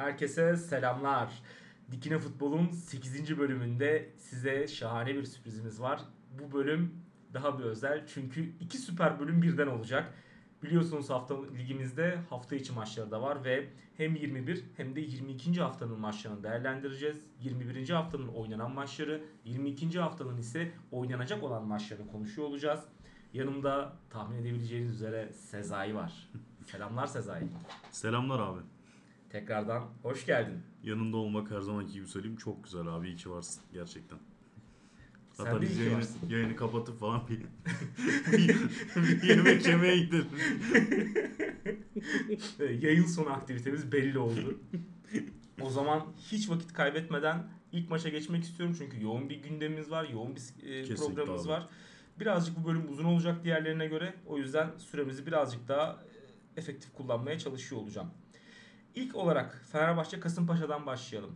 Herkese selamlar. Dikine Futbol'un 8. bölümünde size şahane bir sürprizimiz var. Bu bölüm daha bir özel çünkü iki süper bölüm birden olacak. Biliyorsunuz hafta ligimizde hafta içi maçları da var ve hem 21 hem de 22. haftanın maçlarını değerlendireceğiz. 21. haftanın oynanan maçları, 22. haftanın ise oynanacak olan maçlarını konuşuyor olacağız. Yanımda tahmin edebileceğiniz üzere Sezai var. Selamlar Sezai. Selamlar abi. Tekrardan hoş geldin. Yanında olmak her zamanki gibi söyleyeyim çok güzel abi. İyi ki varsın gerçekten. Sen Hatta biz yayını, varsın. yayını kapatıp falan bir, bir yemek yemeye gidelim. Yayın sonu aktivitemiz belli oldu. o zaman hiç vakit kaybetmeden ilk maça geçmek istiyorum çünkü yoğun bir gündemimiz var, yoğun bir e, Kesinlikle programımız abi. var. Birazcık bu bölüm uzun olacak diğerlerine göre. O yüzden süremizi birazcık daha e, efektif kullanmaya çalışıyor olacağım. İlk olarak Fenerbahçe Kasımpaşa'dan başlayalım.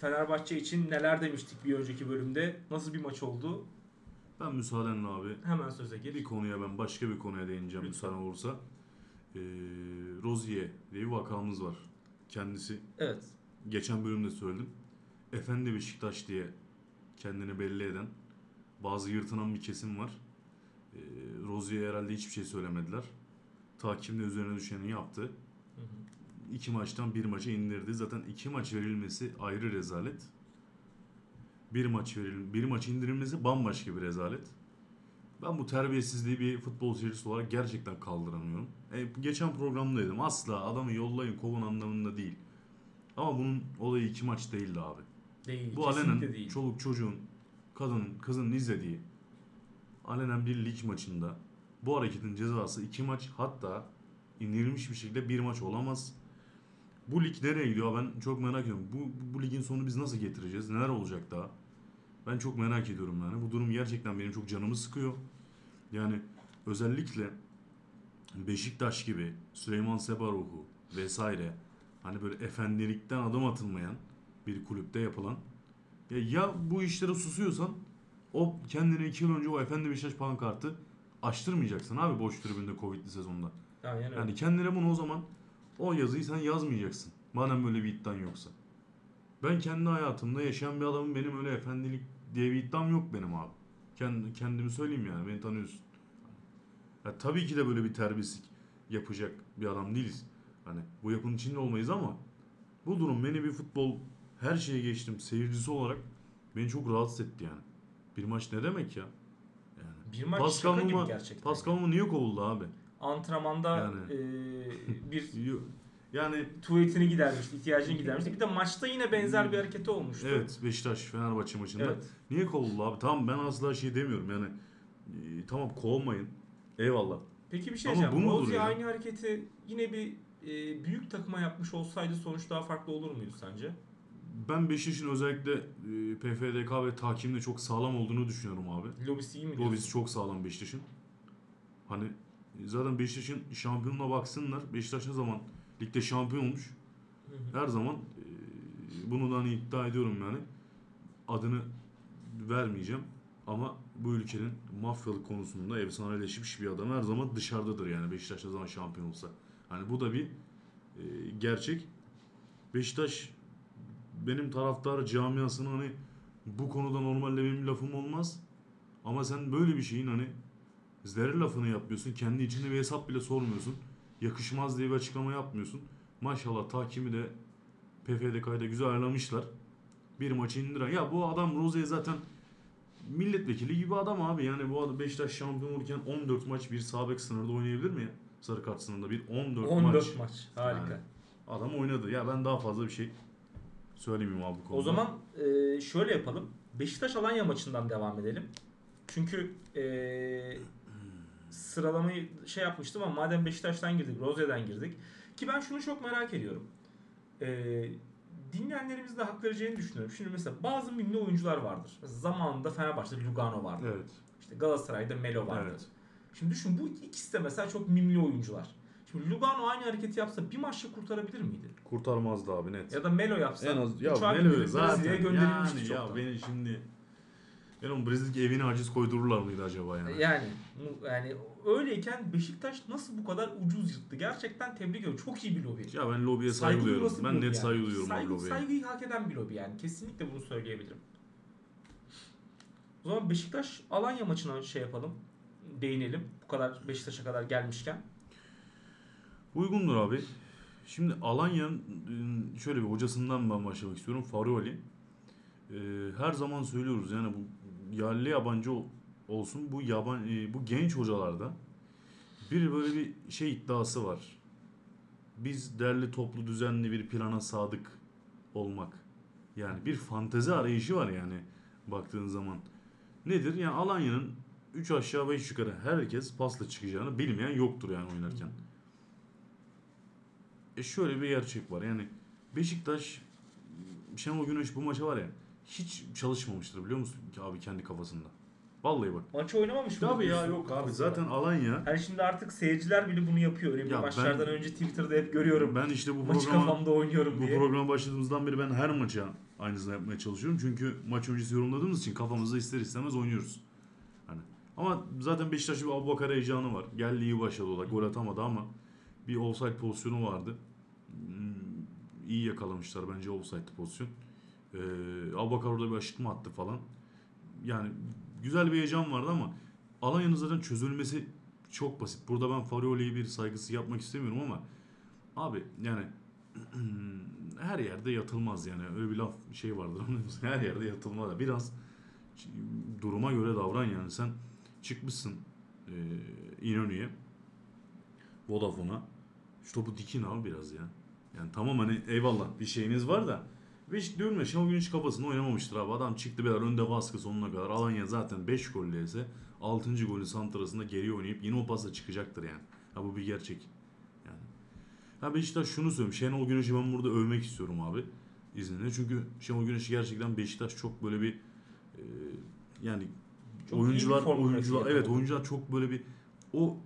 Fenerbahçe için neler demiştik bir önceki bölümde? Nasıl bir maç oldu? Ben müsaadenle abi Hemen söze gir. bir konuya ben başka bir konuya değineceğim Lütfen. müsaaden olursa. Ee, Rozier diye bir vakamız var. Kendisi Evet. geçen bölümde söyledim. Efendi Beşiktaş diye kendini belli eden bazı yırtınan bir kesim var. Ee, Rozier'e herhalde hiçbir şey söylemediler. Takimde üzerine düşeni yaptı. İki maçtan bir maça indirdi. Zaten iki maç verilmesi ayrı rezalet. Bir maç veril bir maç indirilmesi bambaşka bir rezalet. Ben bu terbiyesizliği bir futbol seyircisi olarak gerçekten kaldıramıyorum. E, geçen programdaydım. Asla adamı yollayın kovun anlamında değil. Ama bunun olayı iki maç değildi abi. Değil. Bu alenen değil. çoluk çocuğun, kadının, kızın izlediği alenen bir lig maçında bu hareketin cezası iki maç hatta indirilmiş bir şekilde bir maç olamaz. Bu lig nereye gidiyor ben çok merak ediyorum. Bu, bu, bu ligin sonu biz nasıl getireceğiz? Neler olacak daha? Ben çok merak ediyorum yani. Bu durum gerçekten benim çok canımı sıkıyor. Yani özellikle Beşiktaş gibi Süleyman Sebaruhu vesaire hani böyle efendilikten adım atılmayan bir kulüpte yapılan ya, ya bu işlere susuyorsan o kendine iki yıl önce o Efendi Beşiktaş pankartı açtırmayacaksın abi boş tribünde Covid'li sezonda. Aynen öyle. Yani kendine bunu o zaman o yazıyı sen yazmayacaksın. Madem böyle bir iddian yoksa. Ben kendi hayatımda yaşayan bir adamım benim öyle efendilik diye bir iddiam yok benim abi. Kendi, kendimi söyleyeyim yani beni tanıyorsun. Ya tabii ki de böyle bir terbiyesizlik yapacak bir adam değiliz. Hani bu yapının içinde olmayız ama bu durum beni bir futbol her şeye geçtim seyircisi olarak beni çok rahatsız etti yani. Bir maç ne demek ya? Yani. bir maç Pascal şaka gibi gerçekten. Pascal niye kovuldu abi? Antrenmanda Yani. e, bir Yani tuvaletini gidermişti, ihtiyacını gidermişti. Bir de maçta yine benzer bir hareketi olmuştu. Evet Beşiktaş Fenerbahçe maçında. Evet. Niye kovuldu abi? Tamam ben asla şey demiyorum yani. e, tamam kovmayın. Eyvallah. Peki bir şey Ama diyeceğim. bu ya? aynı hareketi yine bir e, büyük takıma yapmış olsaydı sonuç daha farklı olur muydu sence? Ben Beşiktaş'ın özellikle e, PFDK ve takimde çok sağlam olduğunu düşünüyorum abi. Lobisi iyi mi diyorsun? Lobisi çok sağlam Beşiktaş'ın. Hani zaten Beşiktaş'ın şampiyonuna baksınlar. Beşiktaş ne zaman ligde şampiyon olmuş? Her zaman e, bunu da hani iddia ediyorum yani. Adını vermeyeceğim. Ama bu ülkenin mafyalık konusunda efsaneleşmiş bir adam her zaman dışarıdadır yani Beşiktaş ne zaman şampiyon olsa. Hani bu da bir e, gerçek. Beşiktaş benim taraftar camiasına hani bu konuda normalde benim lafım olmaz. Ama sen böyle bir şeyin hani zerre lafını yapmıyorsun. Kendi içinde bir hesap bile sormuyorsun. Yakışmaz diye bir açıklama yapmıyorsun. Maşallah takimi de PFDK'yı da güzel ayarlamışlar. Bir maçı indiren. Ya bu adam Rozier zaten milletvekili gibi adam abi. Yani bu adam Beşiktaş şampiyon olurken 14 maç bir sağ bek sınırda oynayabilir mi ya? Sarı kart sınırında bir 14, 14 maç. maç. Harika. Yani. Adam oynadı. Ya ben daha fazla bir şey söylemeyeyim abi bu konuda. O zaman e, şöyle yapalım. Beşiktaş Alanya maçından devam edelim. Çünkü e, sıralamayı şey yapmıştım ama madem Beşiktaş'tan girdik, Rozier'den girdik. Ki ben şunu çok merak ediyorum. E, dinleyenlerimiz de hak vereceğini düşünüyorum. Şimdi mesela bazı milli oyuncular vardır. Mesela zamanında Fenerbahçe'de Lugano vardı. Evet. İşte Galatasaray'da Melo vardı. Evet. Şimdi düşün bu ikisi de mesela çok mimli oyuncular. Şimdi Lugano aynı hareketi yapsa bir maçta kurtarabilir miydi? Kurtarmazdı abi net. Ya da Melo yapsa en az ya Melo zaten Brezilya'ya gönderilmişti yani çoktan. ya beni şimdi Yani o Brezilya'daki evine haciz koydururlar mıydı acaba yani? Yani yani öyleyken Beşiktaş nasıl bu kadar ucuz yırttı? Gerçekten tebrik ediyorum. Çok iyi bir lobi. Ya ben lobiye saygı Saygı duyuyorum. Ben net yani. saygı duyuyorum Saygı, lobiye. saygıyı hak eden bir lobi yani. Kesinlikle bunu söyleyebilirim. O zaman Beşiktaş Alanya maçına şey yapalım. Değinelim. Bu kadar Beşiktaş'a kadar gelmişken. Uygundur abi. Şimdi Alanya'nın şöyle bir hocasından ben başlamak istiyorum. Farioli. Ee, her zaman söylüyoruz yani bu yerli yabancı ol- olsun bu yaban e, bu genç hocalarda bir böyle bir şey iddiası var. Biz derli toplu düzenli bir plana sadık olmak. Yani bir fantezi arayışı var yani baktığın zaman. Nedir? Yani Alanya'nın 3 aşağı 5 yukarı herkes pasla çıkacağını bilmeyen yoktur yani oynarken. E şöyle bir gerçek var. Yani Beşiktaş Şenol Güneş bu maça var ya hiç çalışmamıştır biliyor musun ki abi kendi kafasında. Vallahi bak. Maçı oynamamış mı? Tabii ya yok abi zaten Alanya Yani şimdi artık seyirciler bile bunu yapıyor. Önemli Ya maçlardan ben- önce Twitter'da hep görüyorum. ben işte bu Maçı programa kafamda oynuyorum bu diye. programa başladığımızdan beri ben her maça aynısını yapmaya çalışıyorum. Çünkü maç öncesi yorumladığımız için kafamızda ister istemez oynuyoruz. Hani ama zaten Beşiktaş'ta bir Abubakar heyecanı var. Geldi iyi başladı o da. Gol atamadı ama bir offside pozisyonu vardı. Hmm, iyi yakalamışlar bence offside pozisyon. Ee, Abubakar orada bir aşıtma attı falan. Yani güzel bir heyecan vardı ama Alanya'nın zaten çözülmesi çok basit. Burada ben Farioli'ye bir saygısı yapmak istemiyorum ama abi yani her yerde yatılmaz yani. Öyle bir laf şey vardır? Her yerde yatılmaz. Biraz duruma göre davran yani. Sen çıkmışsın e, İnönü'ye Vodafone'a şu topu dikin abi biraz ya. Yani tamam hani eyvallah bir şeyiniz var da ya Şenol Güneş kafasında oynamamıştır abi. Adam çıktı beyler önde baskı sonuna kadar. Alanya zaten 5 golle ise 6. golü santrasında geri oynayıp yine o pasla çıkacaktır yani. Ha bu bir gerçek. Yani. Ha Beşiktaş şunu söyleyeyim. Şenol Güneş'i ben burada övmek istiyorum abi. izninle. Çünkü Şenol Güneş'i gerçekten Beşiktaş çok böyle bir e, yani Çok oyuncular oyuncular evet oyuncular çok böyle bir o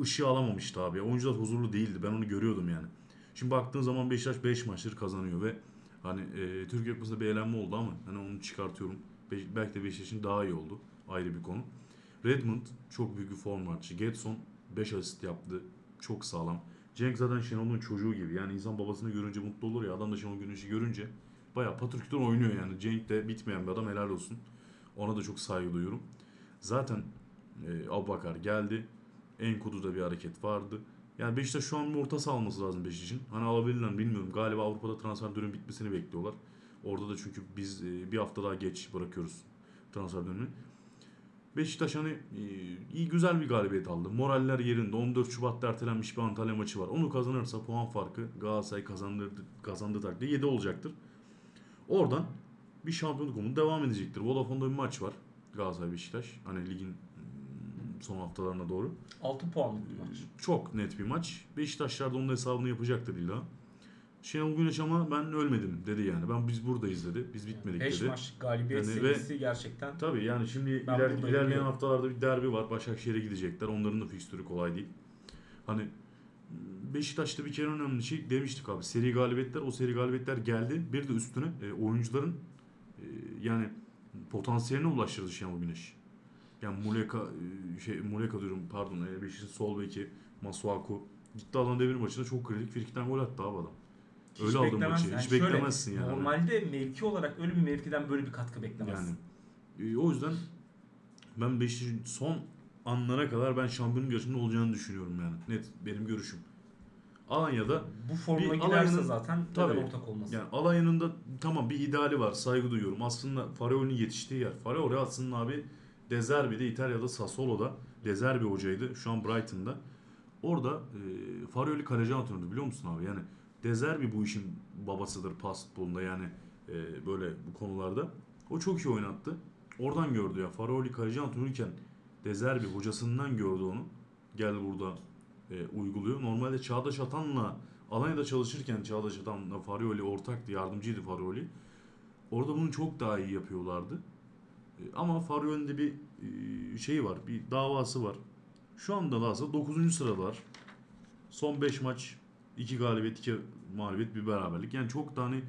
ışığı alamamıştı abi. Oyuncular huzurlu değildi. Ben onu görüyordum yani. Şimdi baktığın zaman Beşiktaş 5 maçtır kazanıyor ve hani e, Türkiye Kupası'nda bir eğlenme oldu ama hani onu çıkartıyorum. Be- belki de Beşiktaş'ın daha iyi oldu. Ayrı bir konu. Redmond çok büyük bir form maçı. Getson 5 asist yaptı. Çok sağlam. Cenk zaten Şenol'un çocuğu gibi. Yani insan babasını görünce mutlu olur ya. Adam da Şenol Güneş'i görünce bayağı patırkütür oynuyor yani. Cenk de bitmeyen bir adam helal olsun. Ona da çok saygı duyuyorum. Zaten e, Abubakar geldi. Enkudu'da bir hareket vardı. Yani Beşiktaş şu an bir orta alması lazım Beşiktaş'ın. Hani alabilirler mi bilmiyorum. Galiba Avrupa'da transfer dönemi bitmesini bekliyorlar. Orada da çünkü biz e, bir hafta daha geç bırakıyoruz transfer dönemini. Beşiktaş hani e, iyi güzel bir galibiyet aldı. Moraller yerinde. 14 Şubat'ta ertelenmiş bir Antalya maçı var. Onu kazanırsa puan farkı Galatasaray kazandırdı, kazandığı takdirde 7 olacaktır. Oradan bir şampiyonluk umudu devam edecektir. Vodafone'da bir maç var. Galatasaray Beşiktaş. Hani ligin son haftalarına doğru. 6 puanlık bir maç. Çok net bir maç. Beşiktaşlar da onun hesabını yapacaktır illa. Şenol Güneş ama ben ölmedim dedi yani. Ben biz buradayız dedi. Biz bitmedik 5 dedi. maç galibiyet Yani serisi gerçekten Tabii yani şimdi iler- ilerleyen haftalarda bir derbi var. Başakşehir'e gidecekler. Onların da fikstürü kolay değil. Hani Beşiktaş'ta bir kere önemli şey demiştik abi. Seri galibiyetler, o seri galibiyetler geldi. Bir de üstüne e, oyuncuların e, yani potansiyeline ulaştırdı Şenol Güneş. Yani Muleka e, şey Muleka diyorum pardon. E, Beşiktaş'ın sol beki Masuaku gitti alan devir maçında çok kritik frikikten gol attı abi adam. hiç Öyle beklemez. maçı. Yani Hiç şöyle, beklemezsin yani. Normalde mevki olarak öyle bir mevkiden böyle bir katkı beklemezsin. Yani e, o yüzden ben Beşiktaş'ın son anlara kadar ben şampiyonluk yarışında olacağını düşünüyorum yani. Net benim görüşüm. Alanya'da Bu formuna Bir giderse zaten Tabii. ortak olmasın? yani Alanya'nın da tamam bir ideali var. Saygı duyuyorum. Aslında Faraoli'nin yetiştiği yer. Faraoli aslında abi Dezerbi'de İtalya'da Sassuolo'da Dezerbi hocaydı. Şu an Brighton'da. Orada e, Faraoli kaleci antrenörü biliyor musun abi? Yani Dezerbi bu işin babasıdır pas futbolunda yani e, böyle bu konularda. O çok iyi oynattı. Oradan gördü ya. Faraoli kaleci antrenörüyken Dezerbi hocasından gördü onu. Gel burada e, uyguluyor. Normalde Çağdaş Atan'la Alanya'da çalışırken Çağdaş Atan'la Farioli ortaktı. Yardımcıydı Farioli. Orada bunu çok daha iyi yapıyorlardı. E, ama Farioli'nin de bir e, şeyi var. Bir davası var. Şu anda da aslında 9. sıradalar. Son 5 maç 2 galibiyet 2 mağlubiyet bir beraberlik. Yani çok da hani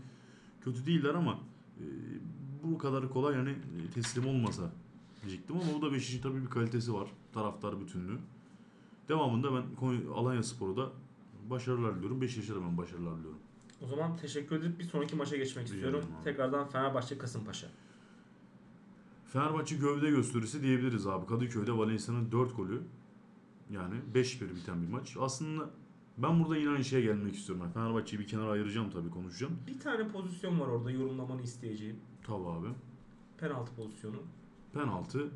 kötü değiller ama e, bu kadar kolay yani teslim olmasa diyecektim ama o da Beşiktaş'ın tabii bir kalitesi var. Taraftar bütünlüğü. Devamında ben Konya- Alanya Spor'u da başarılar diliyorum. Beşiktaş'a da ben başarılar diliyorum. O zaman teşekkür edip bir sonraki maça geçmek Rica istiyorum. Tekrardan Fenerbahçe Kasımpaşa. Fenerbahçe gövde gösterisi diyebiliriz abi. Kadıköy'de Valencia'nın 4 golü. Yani 5-1 biten bir maç. Aslında ben burada yine aynı şeye gelmek istiyorum. Fenerbahçe'yi bir kenara ayıracağım tabii konuşacağım. Bir tane pozisyon var orada yorumlamanı isteyeceğim. Tabii abi. Penaltı pozisyonu. Penaltı.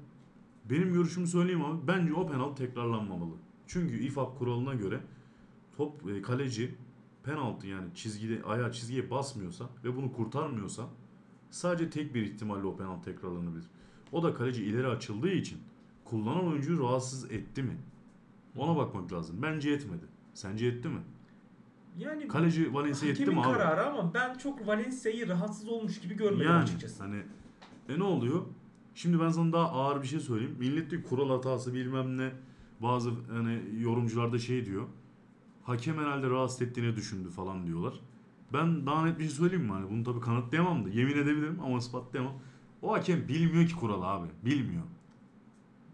Benim görüşümü söyleyeyim abi. Bence o penaltı tekrarlanmamalı. Çünkü İFAB kuralına göre top e, kaleci penaltı yani çizgide ayağı çizgiye basmıyorsa ve bunu kurtarmıyorsa sadece tek bir ihtimalle o penaltı tekrarlanabilir. O da kaleci ileri açıldığı için kullanan oyuncuyu rahatsız etti mi? Ona bakmak lazım. Bence etmedi. Sence etti mi? Yani Kaleci Valencia etti mi abi? kararı ama ben çok Valencia'yı rahatsız olmuş gibi görmedim Yani açıkçası. hani e ne oluyor? Şimdi ben sana daha ağır bir şey söyleyeyim. Millet diyor kural hatası bilmem ne. Bazı hani yorumcular da şey diyor. Hakem herhalde rahatsız ettiğini düşündü falan diyorlar. Ben daha net bir şey söyleyeyim mi? Hani bunu tabii kanıtlayamam da yemin edebilirim ama ispatlayamam. O hakem bilmiyor ki kuralı abi. Bilmiyor.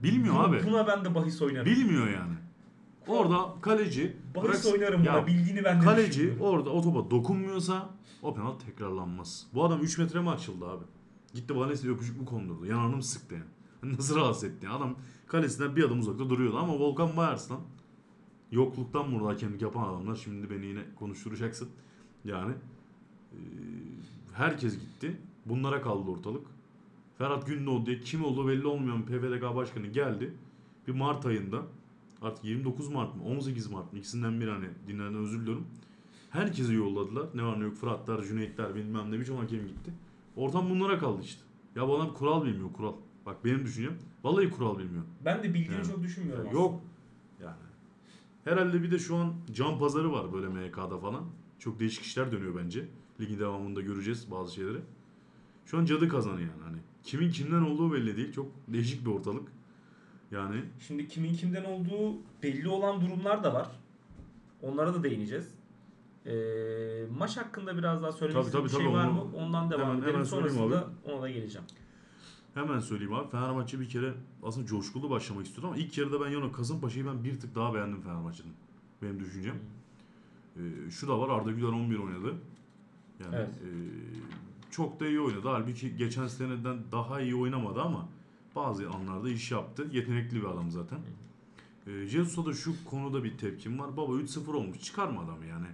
Bilmiyor Bu- abi. Buna ben de bahis oynarım. Bilmiyor yani. Orada kaleci bahis bırak- oynarım buna. Ya, Bildiğini ben de Kaleci orada o topa dokunmuyorsa o penaltı tekrarlanmaz. Bu adam 3 metre mi açıldı abi? Gitti Valencia öpücük mü kondurdu? Yanağını mı sıktı yani? Nasıl rahatsız etti? yani? Adam kalesinden bir adım uzakta duruyordu ama Volkan Bayarslan yokluktan burada hakemlik yapan adamlar şimdi beni yine konuşturacaksın. Yani herkes gitti. Bunlara kaldı ortalık. Ferhat Gündoğdu diye kim olduğu belli olmayan PFDK başkanı geldi. Bir Mart ayında artık 29 Mart mı 18 Mart mı ikisinden biri hani dinlerden özür diliyorum. Herkesi yolladılar. Ne var ne yok Fıratlar, Cüneytler bilmem ne birçok hakem gitti. Ortam bunlara kaldı işte. Ya bu adam kural bilmiyor kural. Bak benim düşüncem. Vallahi kural bilmiyor. Ben de bildiğini Yani. çok düşünmüyorum Ya aslında. yok. Yani. Herhalde bir de şu an can pazarı var böyle MK'da falan. Çok değişik işler dönüyor bence. Ligin devamında göreceğiz bazı şeyleri. Şu an cadı kazanı yani hani. Kimin kimden olduğu belli değil. Çok değişik bir ortalık. Yani Şimdi kimin kimden olduğu belli olan durumlar da var. Onlara da değineceğiz. Ee, maç hakkında biraz daha söylemek Tabii, istediğim bir şey tabii, var onu mı? Ondan devam hemen- edelim. hemen söyleyeyim Sonrasında ona da geleceğim. hemen söyleyeyim abi. Fenerbahçe bir kere aslında coşkulu başlamak istiyordu ama ilk yarıda ben Yono Kasımpaşa'yı ben bir tık daha beğendim Fenerbahçe'nin. Benim düşüncem. Ee, şu da var Arda Güler 11 oynadı. Yani Evet. e, çok da iyi oynadı. Halbuki geçen seneden daha iyi oynamadı ama bazı anlarda iş yaptı. Yetenekli bir adam zaten. E, Jesus'a da şu konuda bir tepkim var. Baba 3-0 olmuş. Çıkarma adamı yani.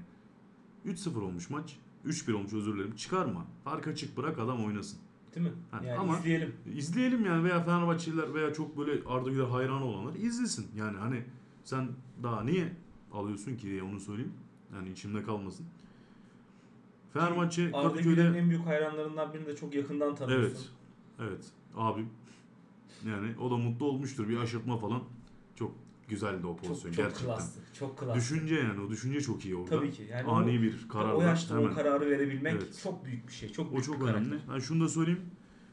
3-0 olmuş maç. 3-1 olmuş özür dilerim. Çıkarma. Arka çık bırak adam oynasın. Değil mi? Ha, Yani ama- izleyelim. İzleyelim yani veya Fenerbahçeliler veya çok böyle Arda Güler hayranı olanlar izlesin. Yani hani sen daha niye alıyorsun ki diye onu söyleyeyim. Yani içimde kalmasın. Fenerbahçe Arda Kadıköy'de Güler'in en büyük hayranlarından birini de çok yakından tanıyorsun. evet evet abim yani o da mutlu olmuştur bir aşırtma falan çok güzeldi o pozisyon Çok, çok gerçekten. klastı. Çok klastı. Düşünce yani o düşünce çok iyi orada. Tabii ki. Yani Ani o, bir karar o yaşta hemen. o kararı verebilmek Evet. çok büyük bir şey. Çok O büyük çok bir karakter. önemli. Ben şunu da söyleyeyim.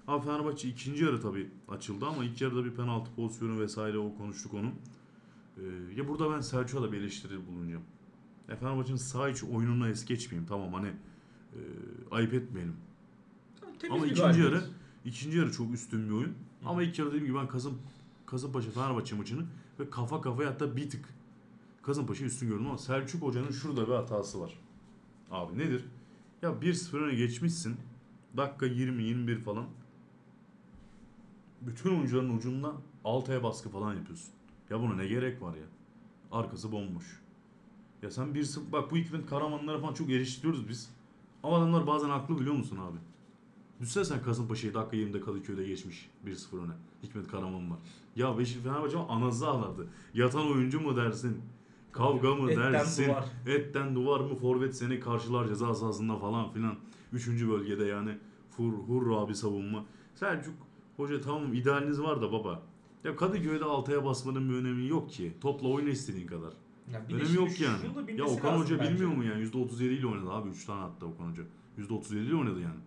Abi Fenerbahçe ikinci yarı tabii açıldı ama ilk yarıda bir penaltı pozisyonu vesaire o konuştuk onu. Ee, ya burada ben Selçuk'a da bir eleştiri bulunacağım. Ya Fenerbahçe'nin sağ içi oyununa es geçmeyeyim. Tamam hani e, ayıp etmeyelim. Temiz Ama bir ikinci galibiyet. yarı İkinci yarı çok üstün bir oyun. Ama ilk yarı dediğim gibi ben Kasım Kasımpaşa Fenerbahçe maçını ve kafa kafaya hatta bir tık Kasımpaşa üstün gördüm ama Selçuk Hoca'nın şurada bir hatası var. Abi nedir? Ya 1-0 öne geçmişsin. Dakika 20-21 falan. Bütün oyuncuların ucunda altaya baskı falan yapıyorsun. Ya buna ne gerek var ya? Arkası bomboş. Ya sen 1-0 bak bu Hikmet Karamanlara falan çok eleştiriyoruz biz. Ama adamlar bazen haklı biliyor musun abi? Düşünsene sen Kasımpaşa'yı dakika 20'de Kadıköy'de geçmiş 1-0 öne. Hikmet Karaman var. Ya Beşiktaş Fenerbahçe anası ağlardı. Yatan oyuncu mu dersin? Kavga mı Etten dersin? duvar. Etten duvar mı? Forvet seni karşılar ceza sahasında falan filan. Üçüncü bölgede yani fur, hurra bir savunma. Selçuk Hoca tamam idealiniz var da baba. Ya Kadıköy'de altaya basmanın bir önemi yok ki. Topla oyna istediğin kadar. Ya bir de Önemi şimdi yok şunu yani. da Ya bilmesi Okan lazım Hoca bence. bilmiyor mu yani? %37 ile oynadı abi. 3 tane attı Okan Hoca. %37 ile oynadı yani.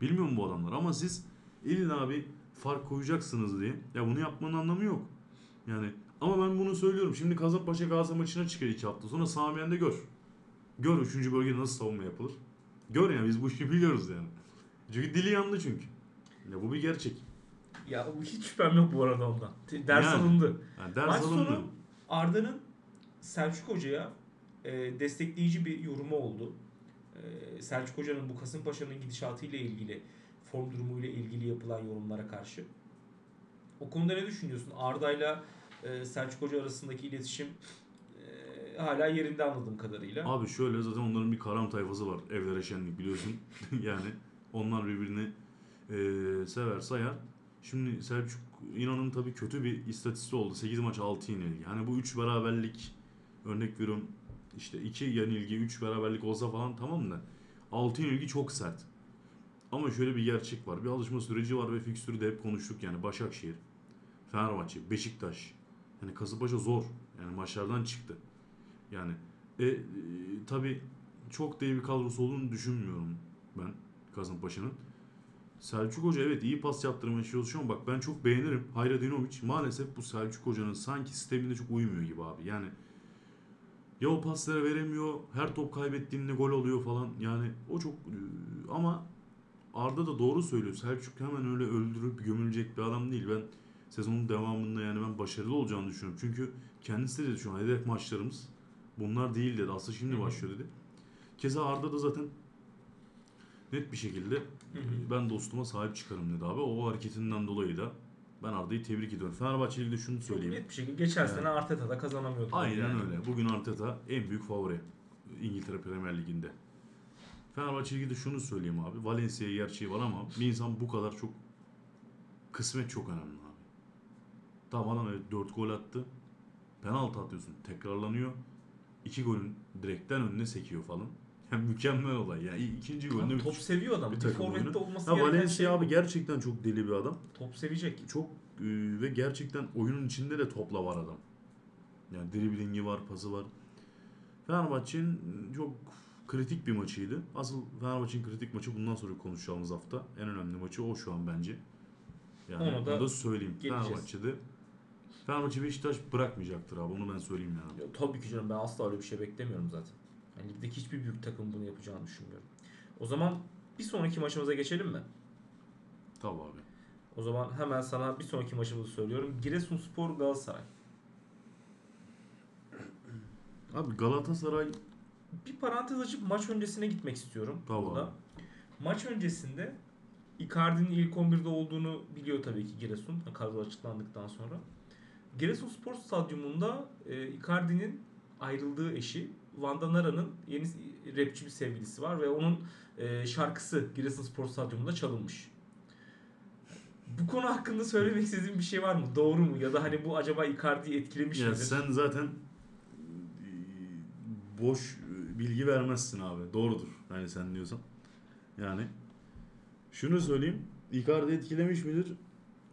Bilmiyor mu bu adamlar? Ama siz illa bir fark koyacaksınız diye. Ya bunu yapmanın anlamı yok. Yani ama ben bunu söylüyorum. Şimdi Kasımpaşa Galatasaray maçına çıkar 2 hafta sonra Samiyen'de gör. Gör 3. bölgede nasıl savunma yapılır. Gör yani biz bu işi biliyoruz yani. Çünkü dili yandı çünkü. Ya bu bir gerçek. Ya hiç şüphem yok bu arada ondan. Ders Yani. alındı. Yani ders Maç alındı. sonu Arda'nın Selçuk Hoca'ya e, destekleyici bir yorumu oldu. E, Selçuk Hoca'nın bu Kasımpaşa'nın gidişatıyla ilgili, form durumuyla ilgili yapılan yorumlara karşı. O konuda ne düşünüyorsun? Arda'yla e, Selçuk Hoca arasındaki iletişim e, hala yerinde anladığım kadarıyla. Abi şöyle zaten onların bir karam tayfası var. Evlere şenlik biliyorsun. yani onlar birbirini eee, sever sayar. Şimdi Selçuk İnan'ın tabii kötü bir istatistiği oldu. 8 maç 6 yenilgi. Hani bu 3 beraberlik örnek veriyorum işte 2 yenilgi 3 beraberlik olsa falan tamam da 6 yenilgi çok sert. Ama şöyle bir gerçek var. Bir alışma süreci var ve fikstürü de hep konuştuk yani Başakşehir, Fenerbahçe, Beşiktaş. Yani Kasımpaşa zor. Yani maçlardan çıktı. Yani e, e, tabii çok da iyi bir kadrosu olduğunu düşünmüyorum ben Kasımpaşa'nın. Selçuk Hoca evet iyi pas yaptırmaya çalışıyor ama bak ben çok beğenirim. Hayradinovic maalesef bu Selçuk Hoca'nın sanki sisteminde çok uymuyor gibi abi. Yani ya o pasları veremiyor, her top kaybettiğinde gol oluyor falan. Yani o çok e, ama Arda da doğru söylüyor. Selçuk hemen öyle öldürüp gömülecek bir adam değil. Ben sezonun devamında yani ben başarılı olacağını düşünüyorum. Çünkü kendisi de dedi şu an hedef maçlarımız bunlar değil dedi. Aslında şimdi başlıyor dedi. Keza Arda da zaten net bir şekilde ben dostuma sahip çıkarım dedi abi. O hareketinden dolayı da ben Arda'yı tebrik ediyorum. Fenerbahçe Ligi'de şunu söyleyeyim. net bir şekilde geçen Yani. sene Arteta'da kazanamıyordu. Aynen Yani. öyle. Bugün Arteta en büyük favori İngiltere Premier Ligi'nde. Fenerbahçe Ligi'de şunu söyleyeyim abi. Valencia'ya gerçeği var ama bir insan bu kadar çok kısmet çok önemli abi. Tamam adam evet 4 gol attı. Penaltı atıyorsun. Tekrarlanıyor. 2 golün direkten önüne sekiyor falan. Yani mükemmel olay. Yani ikinci golünde top seviyor adam. bir Bir, forvette olması Ha gereken Valencia şey abi gerçekten çok deli bir adam. top sevecek. Çok e, ve gerçekten oyunun içinde de topla var adam. Yani driblingi var, pası var. Fenerbahçe'nin çok kritik bir maçıydı. Asıl Fenerbahçe'nin kritik maçı bundan sonra konuşacağımız hafta. En önemli maçı o şu an bence. Yani Onu onu da da, söyleyeyim. geleceğiz. Fenerbahçe'de Fenerbahçe Beşiktaş bırakmayacaktır abi. Onu ben söyleyeyim yani. Ya, tabii ki canım ben asla öyle bir şey beklemiyorum zaten. Yani ligdeki hiçbir büyük takım bunu yapacağını düşünmüyorum. O zaman bir sonraki maçımıza geçelim mi? Tabii abi. O zaman hemen sana bir sonraki maçımızı söylüyorum. Giresunspor Galatasaray. Abi Galatasaray Bir parantez açıp maç öncesine gitmek istiyorum. Tamam. Burada. Maç öncesinde Icardi'nin ilk 11'de olduğunu biliyor tabii ki Giresun. Kadro açıklandıktan sonra. Giresun Spor Stadyumunda e, Icardi'nin ayrıldığı eşi Vanda Nara'nın yeni rapçi bir sevgilisi var ve onun e, şarkısı Giresun Spor Stadyumunda çalınmış. Bu konu hakkında söylemek istediğin bir şey var mı? Doğru mu? Ya da hani bu acaba Icardi'yi etkilemiş ya midir? sen zaten e, boş e, bilgi vermezsin abi. Doğrudur. Hani sen diyorsan. Yani şunu söyleyeyim. Icardi etkilemiş midir?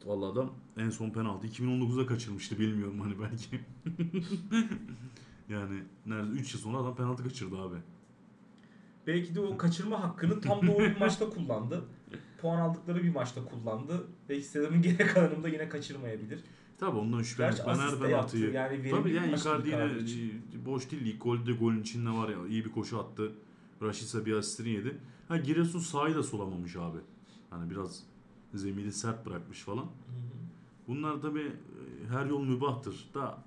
Vallahi adam en son penaltı 2019'da kaçırmıştı bilmiyorum hani belki. yani nerede 3 yıl sonra adam penaltı kaçırdı abi. Belki de o kaçırma hakkını tam doğru bir maçta kullandı. Puan aldıkları bir maçta kullandı. Belki sezonun geri kalanında yine kaçırmayabilir. Tabii ondan. Gerçi Ben her penaltıyı Yani bir yani Icardi yine boş değil. İlk golde golün içinde var ya iyi bir koşu attı. Rashica bir asistini yedi. Ha Giresun sahayı da solamamış abi. Hani biraz zemini sert bırakmış falan. Bunlar tabii e, her yol mübahtır da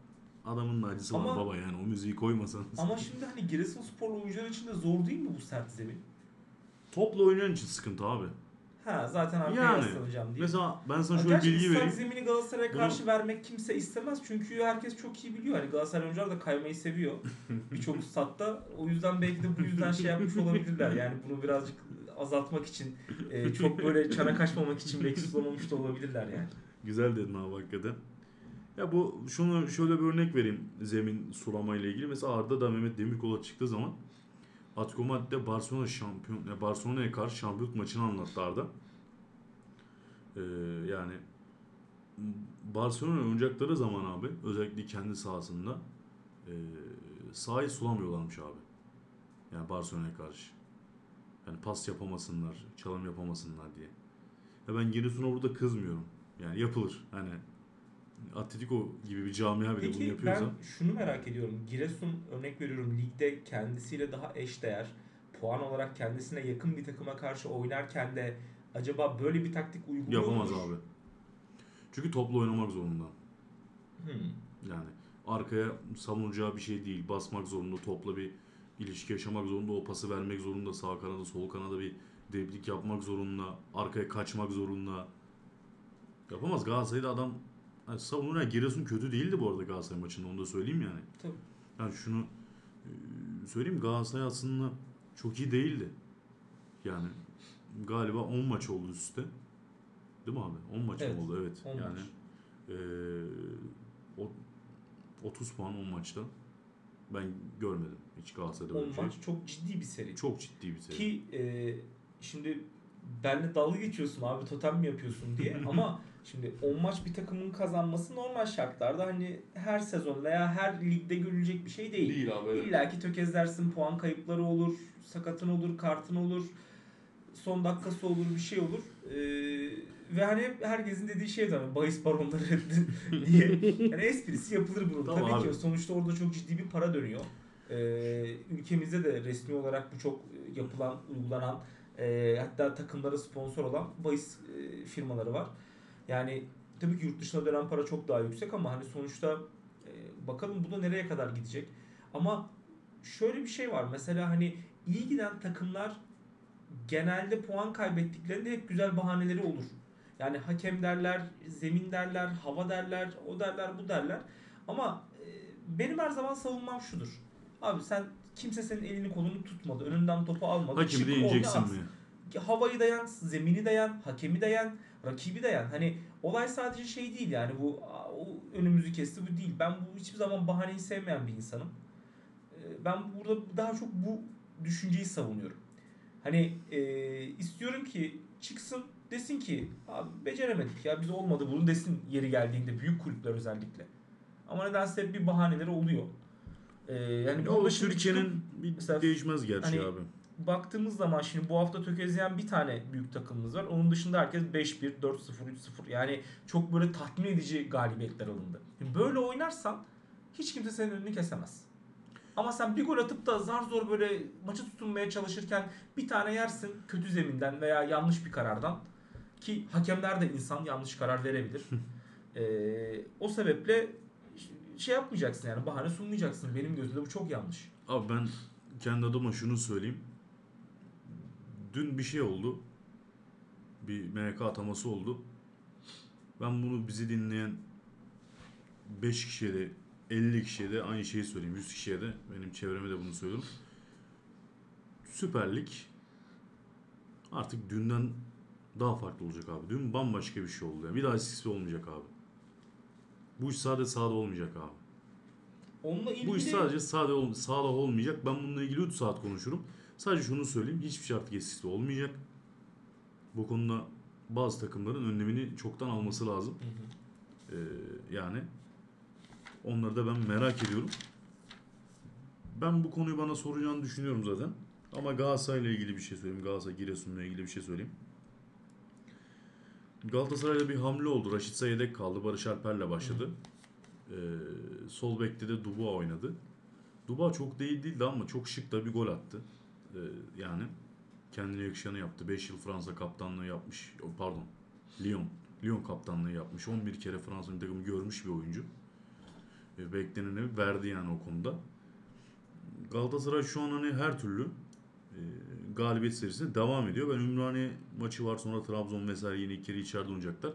adamın da acısı Ama- var baba yani o müziği koymasanız. Ama şimdi hani Giresunsporlu oyuncular için de zor değil mi bu sert zemin? Topla oynayan için sıkıntı abi. Ha zaten arkaya Yani, yaslanacağım diye. Mesela ben sana şöyle Gerçi bilgi ıslak vereyim. zemini Galatasaray'a Bunu- karşı vermek kimse istemez. Çünkü herkes çok iyi biliyor. Hani Galatasaray oyuncular da kaymayı seviyor. Birçok statta. O yüzden belki de bu yüzden şey yapmış olabilirler. Yani bunu birazcık azaltmak için e, çok böyle çana kaçmamak için belki sulamamış da olabilirler yani. Güzel dedin abi hakikaten. Ya bu şunu şöyle bir örnek vereyim zemin sulama ile ilgili. Mesela Arda da Mehmet Demirkol'a çıktığı zaman Atletico Madrid'de Barcelona şampiyon ya Barcelona'ya karşı şampiyonluk maçını anlattı Arda. Ee, yani Barcelona oynayacakları zaman abi özellikle kendi sahasında e, sahayı sulamıyorlarmış abi. Yani Barcelona'ya karşı. Yani pas yapamasınlar, çalım yapamasınlar diye. Ya ben Giresun'a burada kızmıyorum. Yani yapılır. Hani Atletico gibi bir camia bile bunu Peki yapıyorsa. ben şunu merak ediyorum. Giresun örnek veriyorum ligde kendisiyle daha eşdeğer, puan olarak kendisine yakın bir takıma karşı oynarken de acaba böyle bir taktik uyguluyor Yapamaz mudur? abi. Çünkü topla oynamak zorunda. Hmm. Yani arkaya savunacağı bir şey değil. Basmak zorunda, topla bir ilişki yaşamak zorunda, o pası vermek zorunda, sağ kanada, sol kanada bir dribling yapmak zorunda, arkaya kaçmak zorunda. Yapamaz. Galatasaray'da adam yani savunur. Yani Giresun kötü değildi bu arada Galatasaray maçında onu da söyleyeyim yani. Tabii. Yani şunu e, söyleyeyim Galatasaray aslında çok iyi değildi. Yani galiba 10 maç oldu üstte. Değil mi abi? 10 maç mı Evet, oldu evet. 10 yani maç. e, o 30 puan 10 maçta. Ben görmedim hiç Galatasaray'da böyle 10 bir şey. maç çok ciddi bir seri. Çok ciddi bir seri. Ki e, şimdi benle dalga geçiyorsun abi totem mi yapıyorsun diye ama şimdi 10 maç bir takımın kazanması normal şartlarda hani her sezon veya her ligde görülecek bir şey değil. Değil abi. evet. İlla ki tökezlersin, puan kayıpları olur, sakatın olur, kartın olur, son dakikası olur, bir şey olur. Ee, ve hani herkesin dediği şey tabii bahis baronları diye. Yani esprisi yapılır bunun. Tamam tabii abi. ki sonuçta orada çok ciddi bir para dönüyor. Ee, ülkemizde de resmi olarak bu çok yapılan, uygulanan e, hatta takımlara sponsor olan bahis e, firmaları var. Yani tabii ki yurt dışına dönen para çok daha yüksek ama hani sonuçta e, bakalım bu da nereye kadar gidecek. Ama şöyle bir şey var. Mesela hani iyi giden takımlar genelde puan kaybettiklerinde hep güzel bahaneleri olur. Yani hakem derler, zemin derler, hava derler, o derler, bu derler. Ama e, benim her zaman savunmam şudur. Abi sen kimse senin elini kolunu tutmadı. Önünden topu almadı. Hakimi Çık de at. mi? Havayı dayan, zemini dayan, hakemi dayan, rakibi dayan. Hani olay sadece şey değil yani bu "Aa, o önümüzü kesti bu değil. Ben bu hiçbir zaman bahaneyi sevmeyen bir insanım. Ee, Ben burada daha çok bu düşünceyi savunuyorum. Hani e, istiyorum ki çıksın desin ki abi beceremedik ya biz olmadı bunu desin yeri geldiğinde büyük kulüpler özellikle. Ama nedense hep bir bahaneleri oluyor. Ee, yani şimdi Türkiye'nin bir mesela değişmez gerçi hani- abi. baktığımız zaman şimdi bu hafta tökezleyen bir tane büyük takımımız var. Onun dışında herkes 5-1, 4-0, 3-0. Yani çok böyle tatmin edici galibiyetler alındı. Şimdi böyle oynarsan hiç kimse senin önünü kesemez. Ama sen bir gol atıp da zar zor böyle maçı tutunmaya çalışırken bir tane yersin kötü zeminden veya yanlış bir karardan ki hakemler de insan yanlış karar verebilir. Ee, o sebeple şey yapmayacaksın yani bahane sunmayacaksın. Benim gözümde bu çok yanlış. Abi ben kendi adıma şunu söyleyeyim. Dün bir şey oldu. Bir MK ataması oldu. Ben bunu bizi dinleyen 5 kişiye de 50 kişiye de aynı şeyi söyleyeyim. 100 kişiye de benim çevreme de bunu söylüyorum. Süper Lig artık dünden daha farklı olacak abi. Dün bambaşka bir şey oldu. Yani. Bir daha eskisi olmayacak abi. Bu iş sadece sahada olmayacak abi. Onunla ilgili Bu iş sadece sade ol, sağda olmayacak. Ben bununla ilgili 3 saat konuşurum. Sadece şunu söyleyeyim. Hiçbir şey artık eskisi olmayacak. Bu konuda bazı takımların önlemini çoktan alması lazım. Hı hı. Ee, yani onları da ben merak ediyorum. Ben bu konuyu bana soracağını düşünüyorum zaten. Ama Galatasaray'la ilgili bir şey söyleyeyim. Galatasaray Giresun'la ilgili bir şey söyleyeyim. Galatasaray'da bir hamle oldu. Raşit Say yedek kaldı. Barış Alper'le başladı. Ee, sol bekte de Dubois oynadı. Dubois çok değil değildi ama çok şık da bir gol attı. Ee, yani kendine yakışanı yaptı. 5 yıl Fransa kaptanlığı yapmış. Pardon. Lyon. Lyon kaptanlığı yapmış. 11 kere Fransa milli takımı görmüş bir oyuncu. E, bekleneni verdi yani o konuda. Galatasaray şu an hani her türlü galibiyet serisine devam ediyor. Ben Ümraniye maçı var sonra Trabzon vesaire yine iki kere içeride oynayacaklar.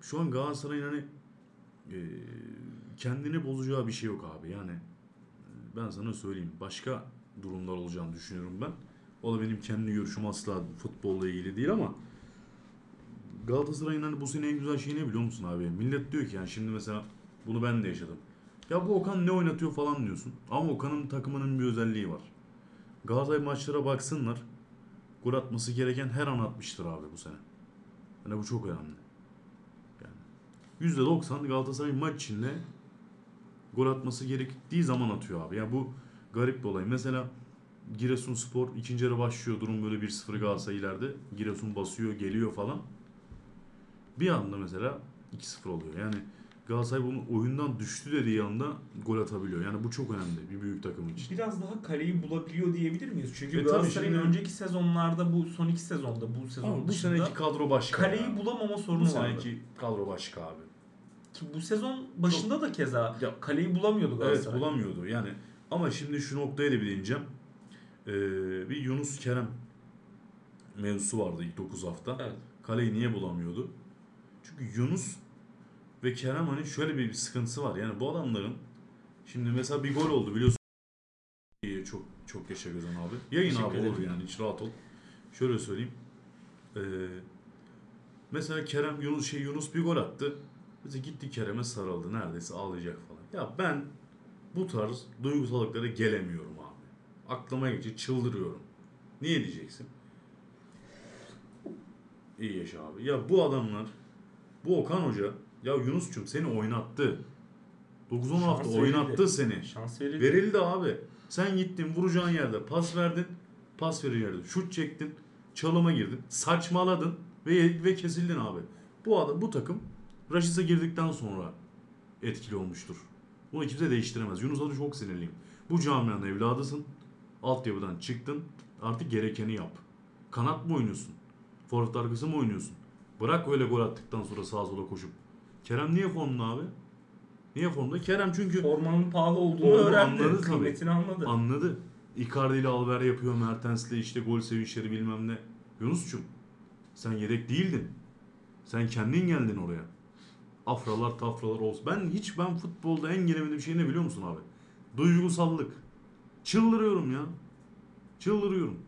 Şu an Galatasaray'ın hani e, kendini bozacağı bir şey yok abi. Yani e, ben sana söyleyeyim. Başka durumlar olacağını düşünüyorum ben. O da benim kendi görüşüm asla futbolla ilgili değil ama Galatasaray'ın hani bu sene en güzel şey ne biliyor musun abi? Millet diyor ki yani şimdi mesela bunu ben de yaşadım. Ya bu Okan ne oynatıyor falan diyorsun. Ama Okan'ın takımının bir özelliği var. Galatasaray maçlara baksınlar. Gol atması gereken her an atmıştır abi bu sene. Yani bu çok önemli. Yani %90 Galatasaray maç içinde gol atması gerektiği zaman atıyor abi. Yani bu garip bir olay. Mesela Giresunspor ikinci yarı başlıyor. Durum böyle 1-0 Galatasaray ileride. Giresun basıyor, geliyor falan. Bir anda mesela 2-0 oluyor. Yani Galatasaray bunu oyundan düştü dediği anda gol atabiliyor. Yani bu çok önemli bir büyük takım için. Biraz daha kaleyi bulabiliyor diyebilir miyiz? Çünkü E Galatasaray'ın şimdi- önceki sezonlarda bu son iki sezonda bu sezon Ama bu dışında seneki kadro başka. kaleyi ya. bulamama bu sorunu vardı. seneki kadro başka abi. Ki bu sezon başında da keza Ya- kaleyi bulamıyordu Evet Galatasaray. bulamıyordu yani. Ama şimdi şu noktaya da bir değineceğim. Ee, bir Yunus Kerem mevzusu vardı ilk 9 hafta. Evet. Kaleyi niye bulamıyordu? Çünkü Yunus ve Kerem hani şöyle bir, bir sıkıntısı var. Yani bu adamların şimdi mesela bir gol oldu biliyorsun. Çok çok yaşa Gözan abi. Yayın Teşekkür abi olur yani hiç rahat ol. Şöyle söyleyeyim. Ee, mesela Kerem Yunus şey Yunus bir gol attı. Mesela gitti Kerem'e sarıldı. Neredeyse ağlayacak falan. Ya ben bu tarz duygusallıklara gelemiyorum abi. Aklıma gelince çıldırıyorum. Niye diyeceksin? İyi yaşa abi. Ya bu adamlar bu Okan Hoca ya Yunus'cum seni oynattı. 9-10 Şans hafta verildi. oynattı seni. Şans verildi. Verildi abi. Sen gittin vuracağın yerde pas verdin. Pas verir yerde şut çektin. Çalıma girdin. Saçmaladın ve ve kesildin abi. Bu adam bu takım Raşit'e girdikten sonra etkili olmuştur. Bunu kimse değiştiremez. Yunus Adı çok sinirliyim. Bu camianın evladısın. Altyapıdan çıktın. Artık gerekeni yap. Kanat mı oynuyorsun? Forvet arkası mı oynuyorsun? Bırak öyle gol attıktan sonra sağa sola koşup. Kerem niye formda abi? Niye formda? Kerem çünkü Formanın pahalı olduğunu Onu öğrendi. anladı. Kıymetini anladı. Anladı. Icardi ile Alver yapıyor. Mertens'le işte gol sevinçleri bilmem ne. Yunus'cum sen yedek değildin. Sen kendin geldin oraya. Afralar tafralar olsun. Ben hiç ben futbolda en gelemediğim şey ne biliyor musun abi? Duygusallık. Çıldırıyorum ya. Çıldırıyorum.